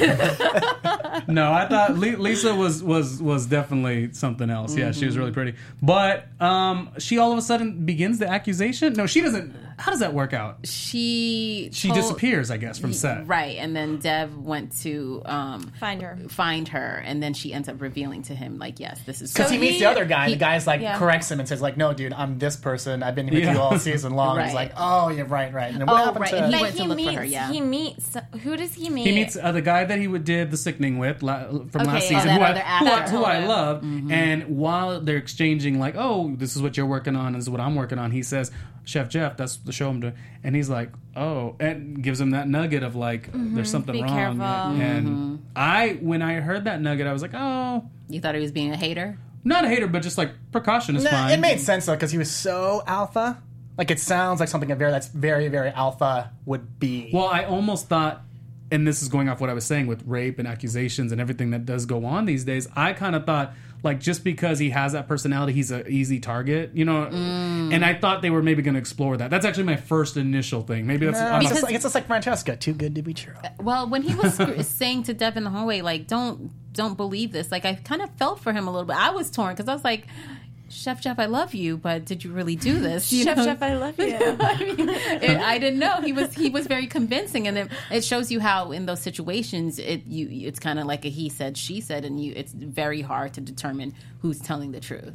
No, I thought Lisa was was was definitely something else. Yeah, she was really pretty. But um, she all of a sudden begins the accusation. No, she doesn't. How does that work out? She She told- disappears, I guess, from set. Right, and then Dev went to um, Find her. find her, and then she ends up revealing to him, like, yes, this is. Because So he meets the other guy, and he- the guy's like yeah. corrects him and says like, "No, dude, I'm this person. I've been with Yeah. you all season long." He's like, "Oh, yeah, right, right." And then Oh, happened right, to? and he But went to look meets, for her, yeah. He meets, who does he meet? He meets uh, the guy that he would did the sickening with la- from Okay, last season, who, I, who, I, actor. who I love. Mm-hmm. And while they're exchanging, like, "Oh, this is what you're working on, this is what I'm working on," he says, "Chef Jeff, that's the show him to, and he's like, oh, and gives him that nugget of like, there's something Mm-hmm. Be wrong. careful. And I, when I heard that nugget, I was like, oh, You thought he was being a hater? not a hater, but just like precaution is Nah, fine. it made sense though because he was so alpha. Like it sounds like something very that's very very alpha would be. Well, I almost thought, and this is going off what I was saying with rape and accusations and everything that does go on these days. I kind of thought, like, just because he has that personality, he's an easy target, you know. Mm. And I thought they were maybe going to explore that. That's actually my first initial thing. Maybe that's. Nah, I'm it's, just like, it's just like Francesca, too good to be true. Well, when he was saying to Dev in the hallway, like, don't don't believe this, like, I kind of felt for him a little bit. I was torn because I was like, Chef Jeff, I love you, but did you really do this? You Chef know? Chef, I love you. I, mean, it, I didn't know he was he was very convincing, and it, it shows you how in those situations it you it's kind of like a he said she said, and you it's very hard to determine who's telling the truth.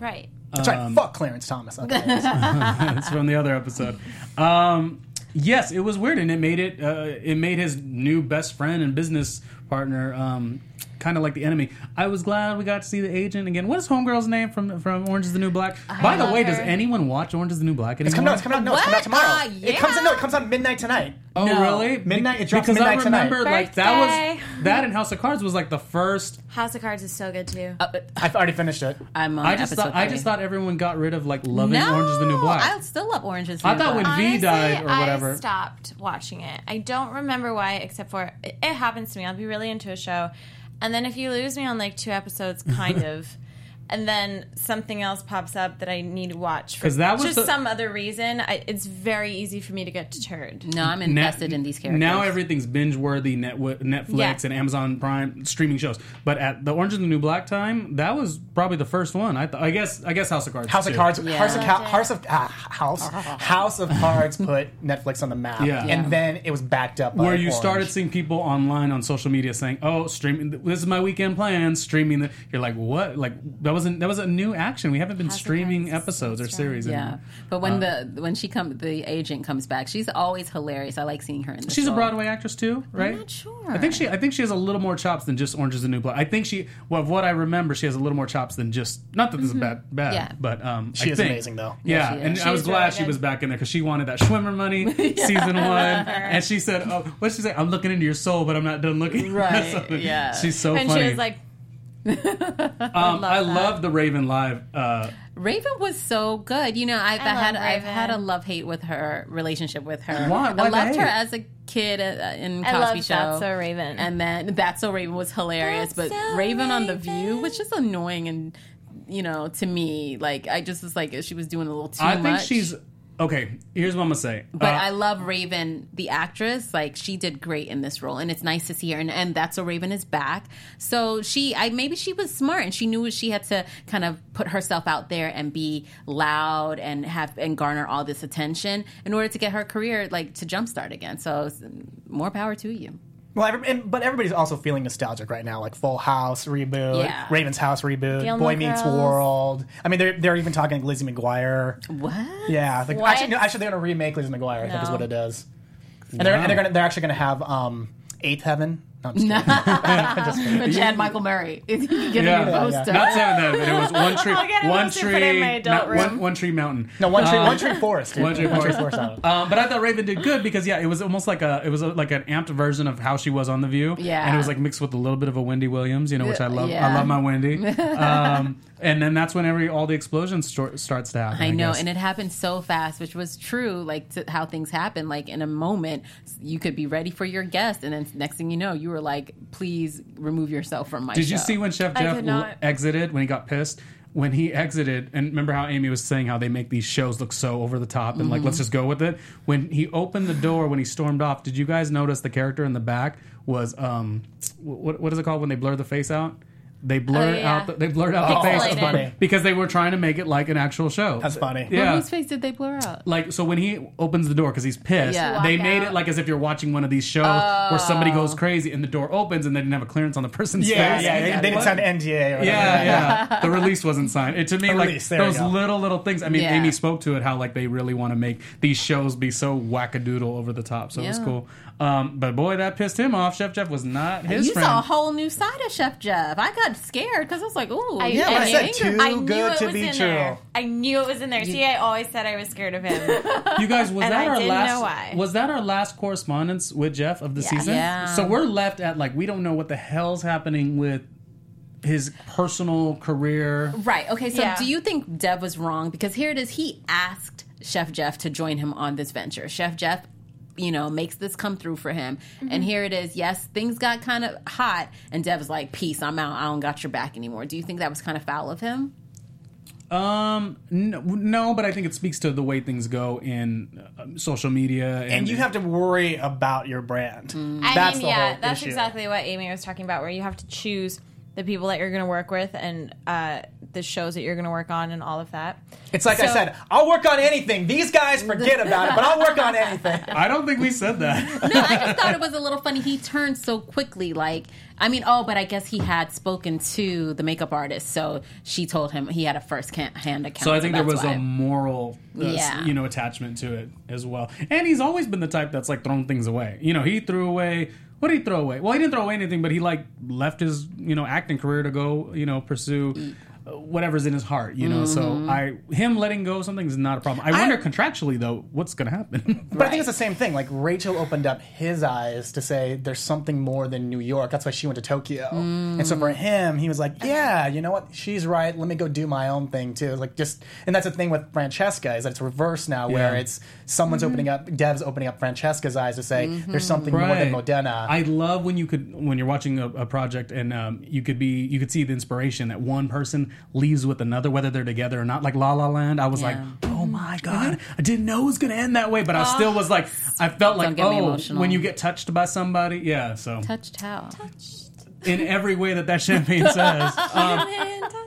right. That's right. Fuck Clarence Thomas. that's from the other episode. Um, yes, it was weird, and it made it. Uh, it made his new best friend and business partner. Um, Kind of like the enemy. I was glad we got to see the agent again. What is Homegirl's name from from Orange Is the New Black? By the love way, does anyone watch Orange Is the New Black anymore? It's coming out. It's coming out. No, it's coming out tomorrow. Uh, It comes in. No, it comes out midnight tonight. Oh, No. really? Midnight- it drops because I midnight tonight. remember like that was that and House of Cards was like the first. House of Cards is so good too. I've already finished it. I'm on I just episode thought I just thought everyone got rid of like loving no, Orange Is the New Black. I still love Orange Is the New I thought Black. when V died or whatever. I stopped watching it. I don't remember why, except for it, it happens to me. I'll be really into a show, and then if you lose me on like two episodes, kind of. And then something else pops up that I need to watch for 'Cause that was just the- some other reason. I, it's very easy for me to get deterred. no, I'm invested in these characters. Now everything's binge worthy net, Netflix Yeah. and Amazon Prime streaming shows. But at the Orange is the New Black time, that was probably the first one. I th- I guess I guess House of Cards. House of. Cards. Yeah. House of Ca- House of ah, House House of Cards put Netflix on the map. Yeah. and then it was backed up. By Where you Orange. started seeing people online on social media saying, "Oh, streaming. This is my weekend plan. Streaming." The, you're like, "What? Like that wasn't that was a new action. We haven't been House of streaming Cards is episodes or strong. series." Yeah, anymore. but when Uh, the when she come the agent comes back, she's always hilarious. I like seeing her in. The She's a. Broadway actress too, right? not sure. I think she. I think she has a little more chops than just Orange Is the New Black. I think she. Well, of what I remember, she has a little more chops than just. Not that this is bad, bad, Yeah. but um, She I is think- amazing, though. Yeah, Yeah, she and is. I was glad really she was back in there because she wanted that Schwimmer money season one, and she said, "Oh, what did she say? I'm looking into your soul, but I'm not done looking." Right, Something. yeah. she's so and funny. she was like, um, I that. love the Raven live. Uh, Raven was so good. You know, I've I had love I've had a love hate with her relationship with her. Why? Why I loved her as a kid uh, in I Cosby love Show. That's So Raven. and then That's So Raven was hilarious. That's but So Raven on the View was just annoying and you know to me like I just was like she was doing a little too I much. think she's okay. Here's what I'm gonna say. But Uh, I love Raven, the actress. Like she did great in this role, and it's nice to see her. And, and that's so Raven is back. So she, I maybe she was smart, and she knew she had to kind of put herself out there and be loud and have and garner all this attention in order to get her career like to jumpstart again. So more power to you. Well, every, and, but everybody's also feeling nostalgic right now, like Full House reboot, Yeah. Raven's House reboot, Gilmore Boy Meets Girls. World. I mean, they're they're even talking like Lizzie McGuire. What? Yeah, like, What? actually, no, actually, they're gonna remake Lizzie McGuire. I think is what it is. And they're, and they're gonna they're actually gonna have um, Eighth Heaven. No, I'm just kidding. But Chad Michael Murray is getting Yeah, a yeah. poster. not seven that, but it was one tree, I'll get a one poster, put it in tree, not- one, one tree mountain. No, One Tree One Tree Forest. One Tree One Tree Forest. Forest. Um, but I thought Raven did good because yeah, it was almost like a it was a, like an amped version of how she was on The View. Yeah. and it was like mixed with a little bit of a Wendy Williams, you know, which I love. I love my Wendy. Um, and then that's when every all the explosions stor- starts to happen. I know, guess. and it happened so fast, which was true, like to how things happen. Like in a moment, you could be ready for your guest, and then next thing you know, you were like, "Please remove yourself from my." Did you see when Chef Jeff not. l- exited when he got pissed? When he exited, and remember how Amy was saying how they make these shows look so over the top and like let's Mm-hmm. just go with it. When he opened the door, when he stormed off, did you guys notice the character in the back was um, what what is it called when they blur the face out? They blurred Oh, yeah. out the, they blurred out the face Pixelated. funny. because they were trying to make it like an actual show. That's funny. Well, Yeah. whose face did they blur out? like so when he opens the door because he's pissed Yeah. they Walk made out. it like as if you're watching one of these shows where somebody goes crazy and the door opens and they didn't have a clearance on the person's Yeah, face yeah, they, they didn't sign an NDA. Or whatever. yeah, yeah. The release wasn't signed. It to me, The like release, those little little things. I mean, Yeah. Amy spoke to it how like they really want to make these shows be so wackadoodle over the top. So it was cool. Um, but boy, that pissed him off. Chef Jeff was not his you friend. saw a whole new side of Chef Jeff. I got got scared because I was like, "Ooh, I, Yeah, but I knew- said too I good it to was be in true. There. I knew it was in there. See, I always said I was scared of him. You guys, was that I our didn't last? know why. Was that our last correspondence with Jeff of the season? Yeah. So we're left at like we don't know what the hell's happening with his personal career. Right. Okay. So Yeah. do you think Dev was wrong? Because here it is. He asked Chef Jeff to join him on this venture. Chef Jeff, you know, makes this come through for him. And here it is. Yes, things got kind of hot. And Dev's like, peace, I'm out. I don't got your back anymore. Do you think that was kind of foul of him? Um, no, no, but I think it speaks to the way things go in uh, social media, and, and you have to worry about your brand. I That's mean, the yeah, whole that's issue. exactly what Amy was talking about, where you have to choose the people that you're going to work with and uh, the shows that you're going to work on and all of that. It's like I said, I'll work on anything. These guys forget about it, but I'll work on anything. I don't think we said that. No, I just thought it was a little funny. He turned so quickly. Like, I mean, oh, but I guess he had spoken to the makeup artist, so she told him he had a first hand account. So I think there was why. a moral, uh, Yeah. you know, attachment to it as well. And he's always been the type that's like thrown things away. You know, he threw away. What did he throw away? Well, he didn't throw away anything, but he like left his you know acting career to go you know pursue. Whatever's in his heart, you know. So Mm-hmm. I, him letting go of something is not a problem. I, wonder contractually though, what's going to happen? But I think it's the same thing. Like Rachel opened up his eyes to say there's something more than New York. That's why she went to Tokyo. And so for him, he was like, "Yeah, you know what? She's right. Let me go do my own thing too." Like just, and that's the thing with Francesca is that it's reversed now, where it's someone's opening up, Dev's opening up Francesca's eyes to say there's something more than Modena. I love when you could when you're watching a, a project and um, you could be you could see the inspiration that one person leaves with another, whether they're together or not. Like La La Land, I was like, oh my god, I didn't know it was gonna end that way, but I still was like, I felt like, oh, when you get touched by somebody, yeah. So touched how. In every way that that champagne says. Um,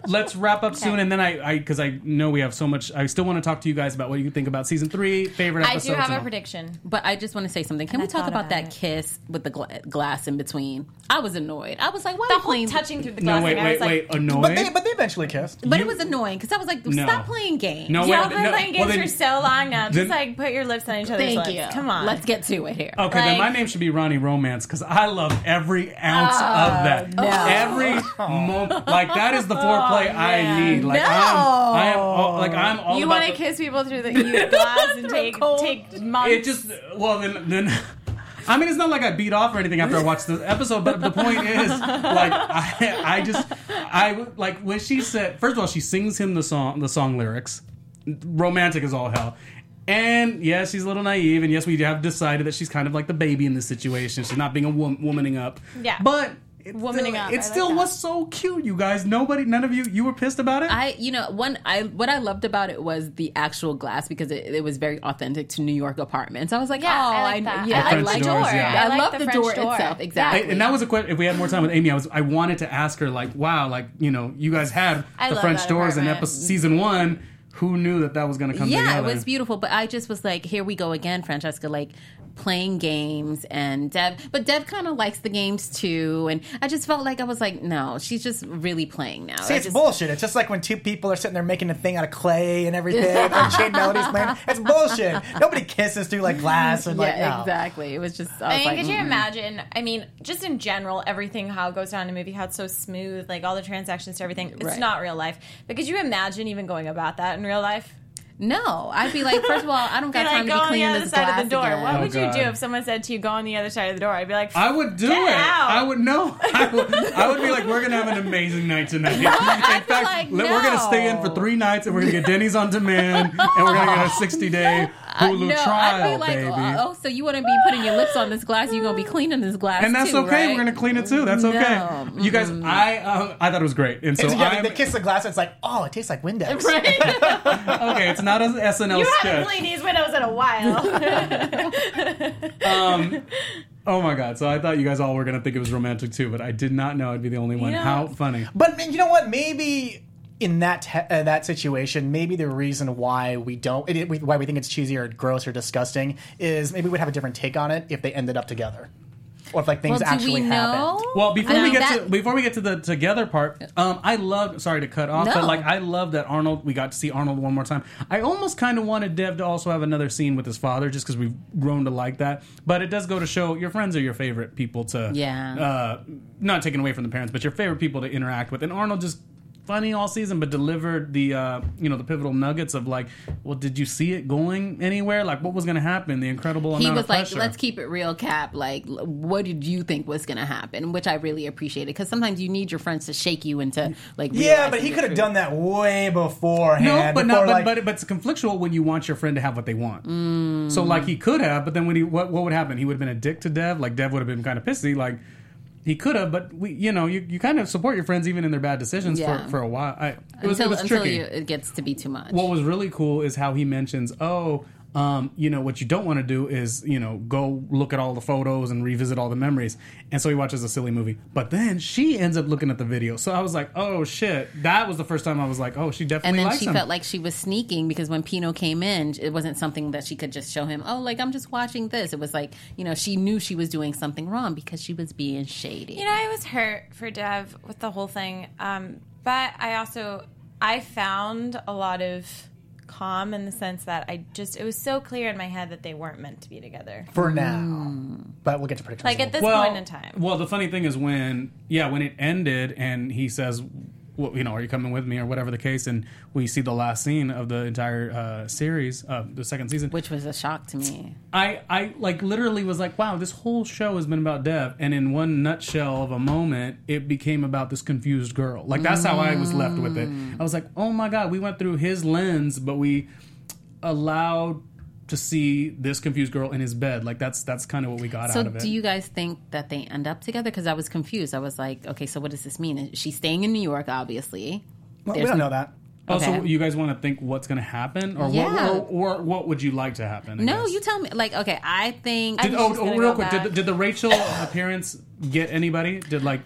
let's wrap up soon, and then I because I, know we have so much. I still want to talk to you guys about what you think about season three, favorite I do have a all. prediction. But I just want to say something. Can And we I talk about, about that kiss with the gla- glass in between? I was annoyed. I was like, why The are you whole playing? touching through the glass? No, glass wait, thing, I wait, like, wait. Annoyed. but they but they eventually kissed. But You- it was annoying because I was like, No. stop playing games. No, Y'all been no, playing well, games then- for so long now. Just then- like put your lips on each other's Thank lips. you. Come on. Let's get to it here. Okay, then my name should be Ronnie Romance because I love every ounce of that. Every moment, like that is the foreplay I need. Like I'm, I am, all, like I'm all you want to kiss people through the you glass and take cold. take months. It just well then then. I mean, it's not like I beat off or anything after I watched the episode, but the point is, like, I, I just, I like when she said, first of all, she sings him the song, the song lyrics, romantic as all hell, and yes, she's a little naive, and yes, we have decided that she's kind of like the baby in this situation. She's not being a wom- womaning up, Yeah. but. It Womaning still, up, It like still that. was so cute, you guys. Nobody, none of you, you were pissed about it. I, you know, one I what I loved about it was the actual glass because it, it was very authentic to New York apartments. I was like, Yeah, oh, I like that. yeah, I I French like doors, door. yeah. I, I like love the the, door, door. itself. Yeah. Exactly. and that was a question. If we had more time with Amy, I was I wanted to ask her like, wow, like you know, you guys had the French that doors in episode season one. Who knew that that was going to come yeah, together? it was beautiful. But I just was like, here we go again, Francesca, like playing games and Dev. But Dev kind of likes the games too, and I just felt like I was like, no, she's just really playing now. See, I it's just, bullshit. It's just like when two people are sitting there making a thing out of clay and everything, Unchained Melodies playing. It's bullshit. Nobody kisses through like glass and like yeah, no. exactly. It was just. I I mean, like, could you mm-mm. imagine? I mean, just in general, everything how it goes down in the movie, how it's so smooth, like all the transactions to everything. It's Right. not real life. But could you imagine even going about that in real life? No, I'd be like, first of all, I don't got time like, to go be the cleaning this side glass of the door. again. What Oh, would you do if someone said to you, go on the other side of the door? I'd be like, I would do Get it. out. I would know. I would, I would be like, we're gonna have an amazing night tonight. In fact, like, let- we're gonna stay in for three nights, and we're gonna get Denny's on demand, and we're gonna get a sixty day Hulu no, trial, I'd be like, baby. oh, so you wouldn't be putting your lips on this glass? You're gonna be cleaning this glass, and that's too, okay. right? We're gonna clean it too. That's okay. No. You guys, I uh, I thought it was great, and so So yeah, I'm, they kiss the glass. It's like, oh, it tastes like Windex. okay. It's not an SNL you sketch. haven't cleaned these windows in a while. um, Oh my god! So I thought you guys all were gonna think it was romantic too, but I did not know I'd be the only one. know- How funny! But you know what? Maybe in that te- uh, that situation, maybe the reason why we don't, it, we, why we think it's cheesy or gross or disgusting, is maybe we'd have a different take on it if they ended up together. Or if like things well, do actually we know? happened. Well, before I we mean, get to before we get to the together part, um, I love. Sorry to cut off, but like I love that Arnold. We got to see Arnold one more time. I almost kind of wanted Dev to also have another scene with his father, just because we've grown to like that. But it does go to show your friends are your favorite people to. Yeah. Uh, not taken away from the parents, but your favorite people to interact with, and Arnold just. Funny all season, but delivered the uh, you know the pivotal nuggets of like, well, did you see it going anywhere? Like, what was going to happen? The incredible he amount was of like, pressure. "Let's keep it real, Cap. Like, what did you think was going to happen?" Which I really appreciated because sometimes you need your friends to shake you into like. Yeah, but he could have done that way beforehand. No, but before, not. But, like, but but it's conflictual when you want your friend to have what they want. So like he could have, but then when he what what would happen? He would have been a dick to Dev. Like Dev would have been kind of pissy. Like he could have, but we you know you, you kind of support your friends even in their bad decisions Yeah. for, for a while. I, it was until it was until you, it gets to be too much. what was really cool is how he mentions, oh, um, you know, what you don't want to do is, you know, go look at all the photos and revisit all the memories. And so he watches a silly movie. But then she ends up looking at the video. So I was like, oh shit. That was the first time I was like, oh, she definitely. and definitely then likes she him. felt like she was sneaking because when Pino came in, it wasn't something that she could just show him. Oh, like I'm just watching this. It was like you know she knew she was doing something wrong because she was being shady. You know, I was hurt for Dev with the whole thing, um, but I also I found a lot of calm in the sense that I just it was so clear in my head that they weren't meant to be together. for now. But we'll get to predictions. Like at this well, point in time. Well, the funny thing is when, yeah, when it ended and he says, well, you know, are you coming with me or whatever the case, and we see the last scene of the entire uh, series, uh, the second season. which was a shock to me. I, I like literally was like, wow, this whole show has been about Dev, and in one nutshell of a moment, it became about this confused girl. Like that's how I was left with it. I was like, oh my god, we went through his lens, but we allowed to see this confused girl in his bed. Like that's that's kind of what we got So, out of it. So do you guys think that they end up together? Because I was confused. I was like, okay, so what does this mean? She's staying in New York? Obviously, Well, we There's don't no- know that. Oh, so Okay. you guys want to think what's going to happen, or Yeah. what, or, or what would you like to happen? I No, guess? you tell me. Like, okay, I think Did, think oh, oh, real quick, did, the- did the Rachel appearance get anybody? Did like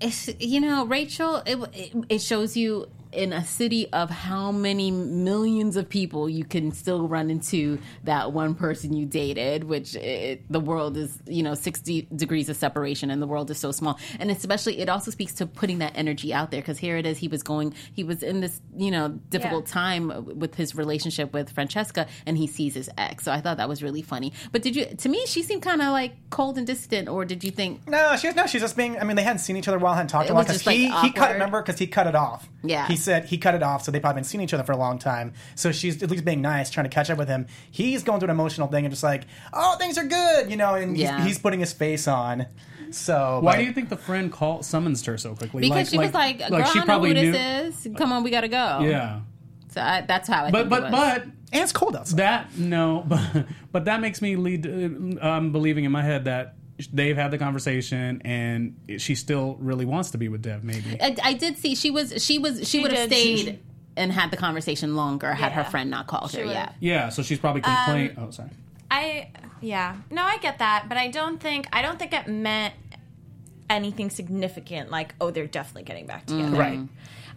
it's you know Rachel. It, it it shows you in a city of how many millions of people you can still run into that one person you dated which it, the world is you know 60 degrees of separation and the world is so small and especially it also speaks to putting that energy out there because here it is he was going he was in this you know difficult Yeah. time with his relationship with francesca and he sees his ex so i thought that was really funny but did you to me she seemed kind of like cold and distant or did you think No, she's no, she's just being. I mean, they hadn't seen each other well, hadn't talked a lot because like, he he cut. Remember, because he cut it off. Yeah. he said he cut it off, so they probably been seeing each other for a long time. So she's at least being nice, trying to catch up with him. He's going through an emotional thing and just like, oh, things are good, you know, and Yeah. he's, he's putting his face on. So Why but- do you think the friend called summons her so quickly? because she was like, girl, I know who this is. Come on, we gotta go. Yeah, So I, that's how I but think it but was. but And it's cold outside. that no, but but that makes me lead. Uh, um, believing in my head that they've had the conversation and she still really wants to be with Dev. Maybe I, I did see she was she was she, She would have did. She- stayed and had the conversation longer had her friend not called She her. would've. Yeah. yeah. So she's probably complain. Um, oh, sorry. I yeah. No, I get that, but I don't think I don't think it meant anything significant like oh they're definitely getting back mm. together. Right.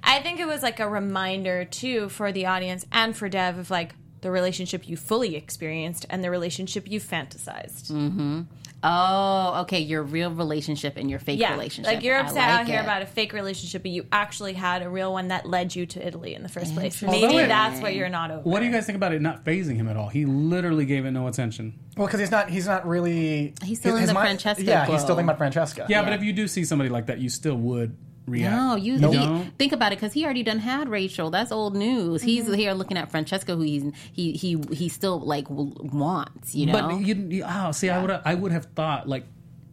I think it was like a reminder too for the audience and for Dev of like the relationship you fully experienced and the relationship you fantasized. Mm-hmm. Oh, okay. Your real relationship and your fake Yeah, relationship. like you're I upset like out here it. about a fake relationship, but you actually had a real one that led you to Italy in the first place. Maybe it- that's what you're not over. What do you guys think about it not phasing him at all? He literally gave it no attention. Well, because he's not he's not really He's still his in the mind- Francesca Yeah, he's still thinking about Francesca. Yeah, Yeah. but if you do see somebody like that, you still would react. No, you, You he- think about it because he already done had Rachel. That's old news. He's Mm-hmm. here looking at Francesca, who he's he he he still like w- wants. You know, But you, you oh, see, I would I would have thought like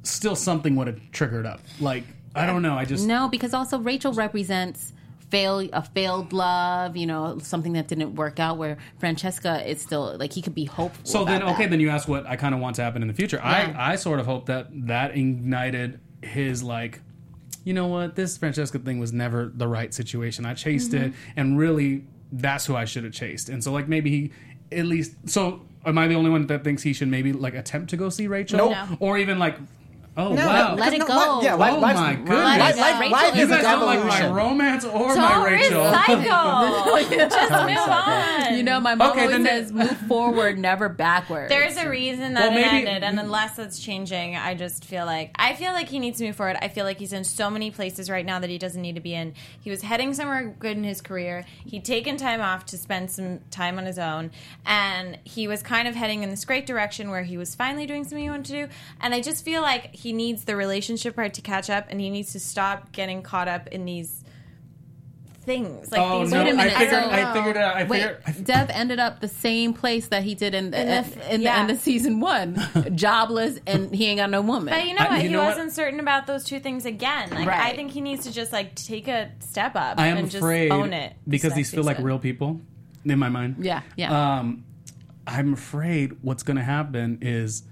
still something would have triggered up. Like I don't know. I just No, because also Rachel represents fail a failed love, you know, something that didn't work out. Where Francesca is still like he could be hopeful. So then, okay, that. then you ask what I kind of want to happen in the future. Yeah. I I sort of hope that that ignited his like, you know what, this Francesca thing was never the right situation. I chased it, Mm-hmm. and really, that's who I should have chased. And so like maybe he at least so. Am I the only one that thinks he should maybe like attempt to go see Rachel, Nope. No. or even like? Oh No, wow! let it no, go. li- yeah, life, Oh life's- my life- goodness. life- Rachel life is you a an guys don't like my evolution. romance or Don't my Rachel. recycle. Just move on. You know, my mom Okay, always then- says, "Move forward, never backwards." There's a reason that Well, it maybe- ended, and unless that's changing, I just feel like I feel like he needs to move forward. I feel like he's in so many places right now that he doesn't need to be in. He was heading somewhere good in his career. He'd taken time off to spend some time on his own, and he was kind of heading in this great direction where he was finally doing something he wanted to do. And I just feel like he needs the relationship part to catch up, and he needs to stop getting caught up in these things. Like Oh these no! Wait a minute, I figured. so- I figured it out. I Wait, figured. I, Dev ended up the same place that he did in the, In in the- the, in yeah. the end of season one, jobless, and he ain't got no woman. But you know I- what? you he know wasn't certain about those two things again. Like I think he needs to just like take a step up I am and just afraid own it. because these feel like real people in my mind. yeah, yeah. Um, I'm afraid what's going to happen is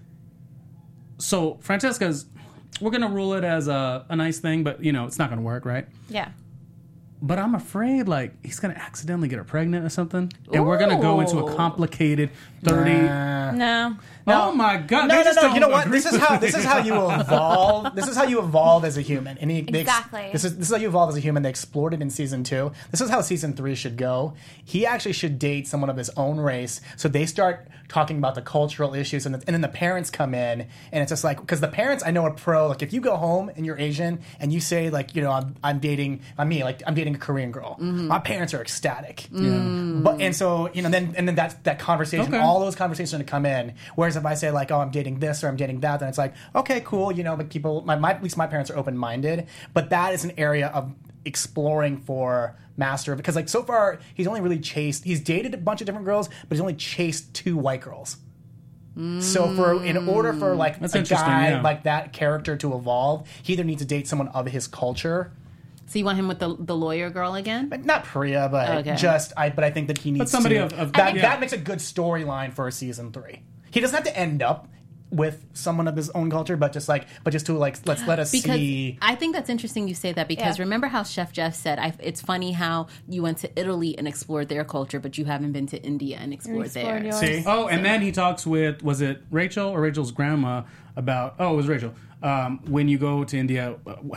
so Francesca's. We're to rule it as a, a nice thing, but you know it's not to work, right? Yeah. But I'm afraid like he's going to accidentally get her pregnant or something, and we're going to go into a complicated thirty. No. Oh my god! No, they no, just no. don't You know what? agree This is with how me. this is how you evolve. This is how you evolve as a human. And he, they ex- Exactly. This is this is how you evolve as a human. They explored it in season two. This is how season three should go. He actually should date someone of his own race, so they start talking about the cultural issues, and, the, and then the parents come in, and it's just like because the parents I know are pro. Like if you go home and you're Asian and you say like you know I'm, I'm dating I'm me like I'm dating a Korean girl, mm-hmm. my parents are ecstatic. Mm. But and so you know then and then that's that conversation. Okay. All those conversations to come in. Whereas if I say like, oh, I'm dating this or I'm dating that, then it's like, okay, cool. You know, but people, my, my at least my parents are open minded. But that is an area of exploring for master because like so far he's only really chased. He's dated a bunch of different girls, but he's only chased two white girls. So for in order for like mm. That's a guy yeah. like that character to evolve, he either needs to date someone of his culture. So you want him with the the lawyer girl again? Like, Not Priya, but Okay. just I. But I think that he needs somebody to, of- of- that. yeah. That makes a good storyline for a season three. He doesn't have to end up with someone of his own culture, but just like, but just to like, let's let us because see. I think that's interesting you say that because Yeah. remember how Chef Jeff said I, it's funny how you went to Italy and explored their culture, but you haven't been to India and explored, Explored theirs. yours. See, Oh, and then he talks with was it Rachel or Rachel's grandma about oh it was Rachel. Um, when you go to India,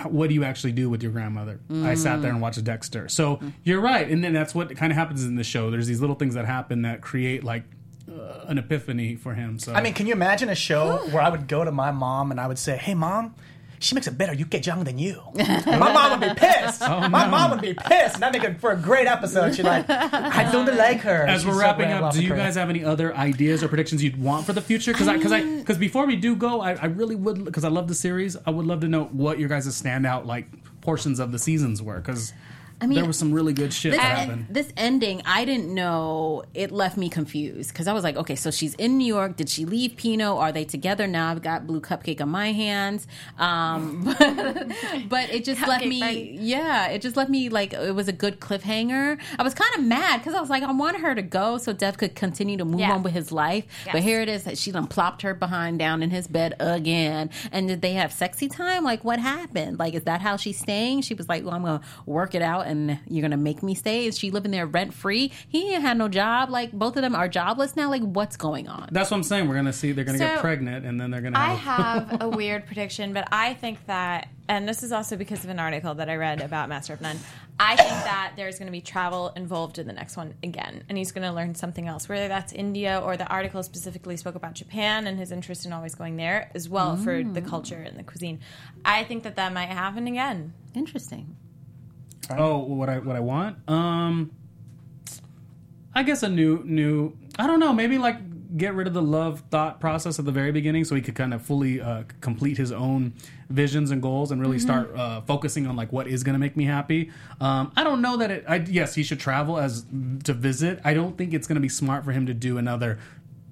what do you actually do with your grandmother? I sat there and watched Dexter. So you're right, and then that's what kind of happens in the show. There's these little things that happen that create like uh, an epiphany for him. So I mean, can you imagine a show where I would go to my mom and I would say, "Hey, mom." She makes a better yukgaejang than you. my mom would be pissed. Oh, my mom would be pissed. And that'd make it for a great episode. She'd like, I don't like her. as She's we're so wrapping bad, up, do you guys have any other ideas or predictions you'd want for the future? Because I, because I, because before we do go, I, I really would, because I love the series. I would love to know what your guys' standout like portions of the seasons were, because I mean, there was some really good shit This, that happened. this ending, I didn't know. It left me confused because I was like, okay, so she's in New York. Did she leave Pino? Are they together now? I've got blue cupcake on my hands. Um, but, but it just left me, party. yeah, it just left me like it was a good cliffhanger. I was kind of mad because I was like, I wanted her to go so Dev could continue to move Yeah. on with his life. But here it is that she done plopped her behind down in his bed again. And did they have sexy time? Like, what happened? Like, is that how she's staying? She was like, well, I'm going to work it out and you're going to make me stay. Is she living there rent free? He ain't had no job. Like, both of them are jobless now. Like, what's going on? That's what I'm saying. We're gonna see. They're gonna get pregnant, and then they're gonna. I Have, have a weird prediction, but I think that, and this is also because of an article that I read about Master of None. I think that there's going to be travel involved in the next one again, and he's going to learn something else, whether that's India or the article specifically spoke about Japan and his interest in always going there, as well for the mm. culture and the cuisine. I think that that might happen again. Interesting. Oh, what I what I want? Um, I guess a new new. I don't know. Maybe like get rid of the love thought process at the very beginning, so he could kind of fully uh, complete his own visions and goals, and really start uh, focusing on like what is going to make me happy. Um, I don't know that it. I, yes, he should travel as to visit. I don't think it's going to be smart for him to do another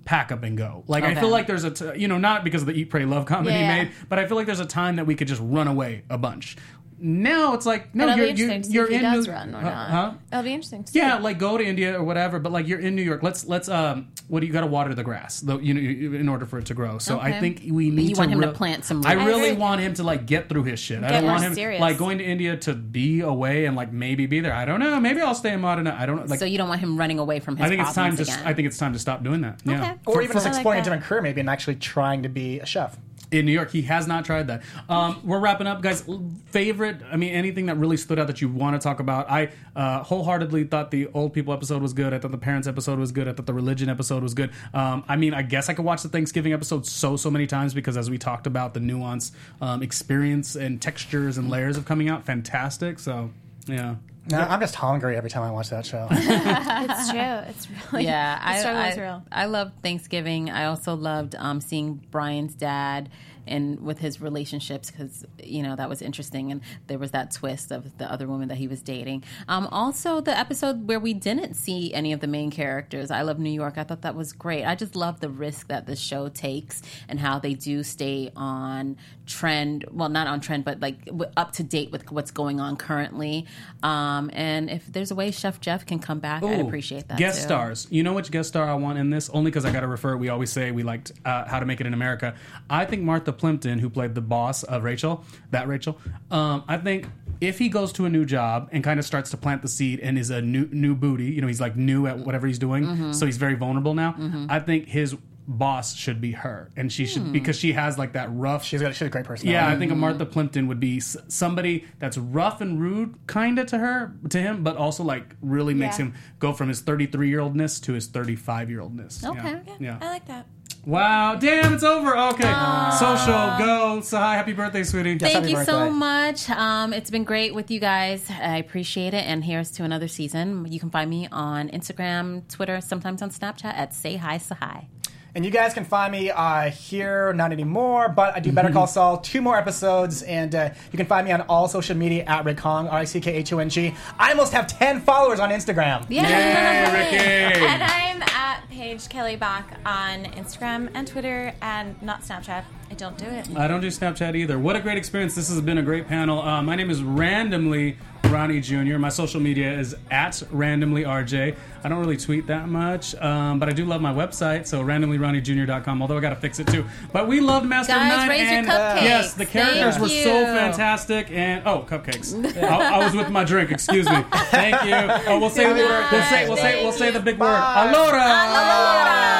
pack up and go. Like I feel like there's a t- you know not because of the Eat Pray Love comment he Yeah. made, but I feel like there's a time that we could just run away a bunch. Now it's like no, you're you're, to see you're if he in does New- run or Huh? not. Huh? It'll be interesting. To see. Yeah, like go to India or whatever, but like you're in New York. Let's let's um, what do you got to water the grass, though you know, in order for it to grow. So I think we need You to want him to plant some I roots. really want him to like get through his shit. I don't want him serious. like going to India to be away and like maybe be there. I don't know. Maybe I'll stay in Modena. I don't know. Like so you don't want him running away from his I think it's time problems to. again. I think it's time to stop doing that. Yeah. Okay. or even just I like exploring a different career, maybe, and actually trying to be a chef. In New York. He has not tried that. Um, we're wrapping up, guys. Favorite? I mean, anything that really stood out that you want to talk about? I uh, wholeheartedly thought the old people episode was good. I thought the parents episode was good. I thought the religion episode was good. Um, I mean, I guess I could watch the Thanksgiving episode so so many times because as we talked about the nuance, um, experience, and textures and layers of coming out, fantastic. So yeah. No, I'm just hungry every time I watch that show. It's true. It's really yeah, the I, struggle is I, real. I loved Thanksgiving. I also loved um, seeing Brian's dad and with his relationships because you know that was interesting and there was that twist of the other woman that he was dating. Um, also, the episode where we didn't see any of the main characters. I love New York. I thought that was great. I just love the risk that the show takes and how they do stay on trend. Well, not on trend, but like up to date with what's going on currently. Um, and if there's a way Chef Jeff can come back, I'd appreciate that. Guest too. stars. You know which guest star I want in this? Only because I got to refer. We always say we liked uh, How to Make It in America. I think Martha Plimpton, who played the boss of Rachel, that Rachel. Um, I think if he goes to a new job and kind of starts to plant the seed and is a new new booty, you know, he's like new at whatever he's doing, Mm-hmm. so he's very vulnerable now. I think his boss should be her, and she should because she has like that rough. She's got she's a great personality. Yeah, I think a Martha Plimpton would be s- somebody that's rough and rude, kinda to her, to him, but also like really makes Yeah. him go from his 33 year oldness to his 35 year oldness. Okay. Yeah. yeah. I like that. Wow. Damn, it's over. Okay. Social. Go. So hi. Happy birthday, sweetie. Yes, Thank happy you so much. Um, it's been great with you guys. I appreciate it. And here's to another season. You can find me on Instagram, Twitter, sometimes on Snapchat at Say Hi Sahai. And you guys can find me uh, here, not anymore, but I do Better Call Saul, two more episodes, and uh, you can find me on all social media at Rick Hong, R I C K H O N G. I almost have 10 followers on Instagram. Yeah. Yay, Ricky. And I'm at Paige Kelly Bach on Instagram and Twitter and not Snapchat. I don't do it. I don't do Snapchat either. What a great experience. This has been a great panel. Uh, my name is Randomly Ronnie Jr. My social media is at Randomly RJ. I don't really tweet that much, um, but I do love my website, so randomlyronniejr.com, although I got to fix it too. But we loved Master Guys, None. raise your and cupcakes. Yes, the characters Thank were you. so fantastic. And oh, cupcakes. I, I was with my drink, excuse me. Thank you. Oh, we'll say, Happy we'll say, we'll say, we'll say the big word. Bye. Allora.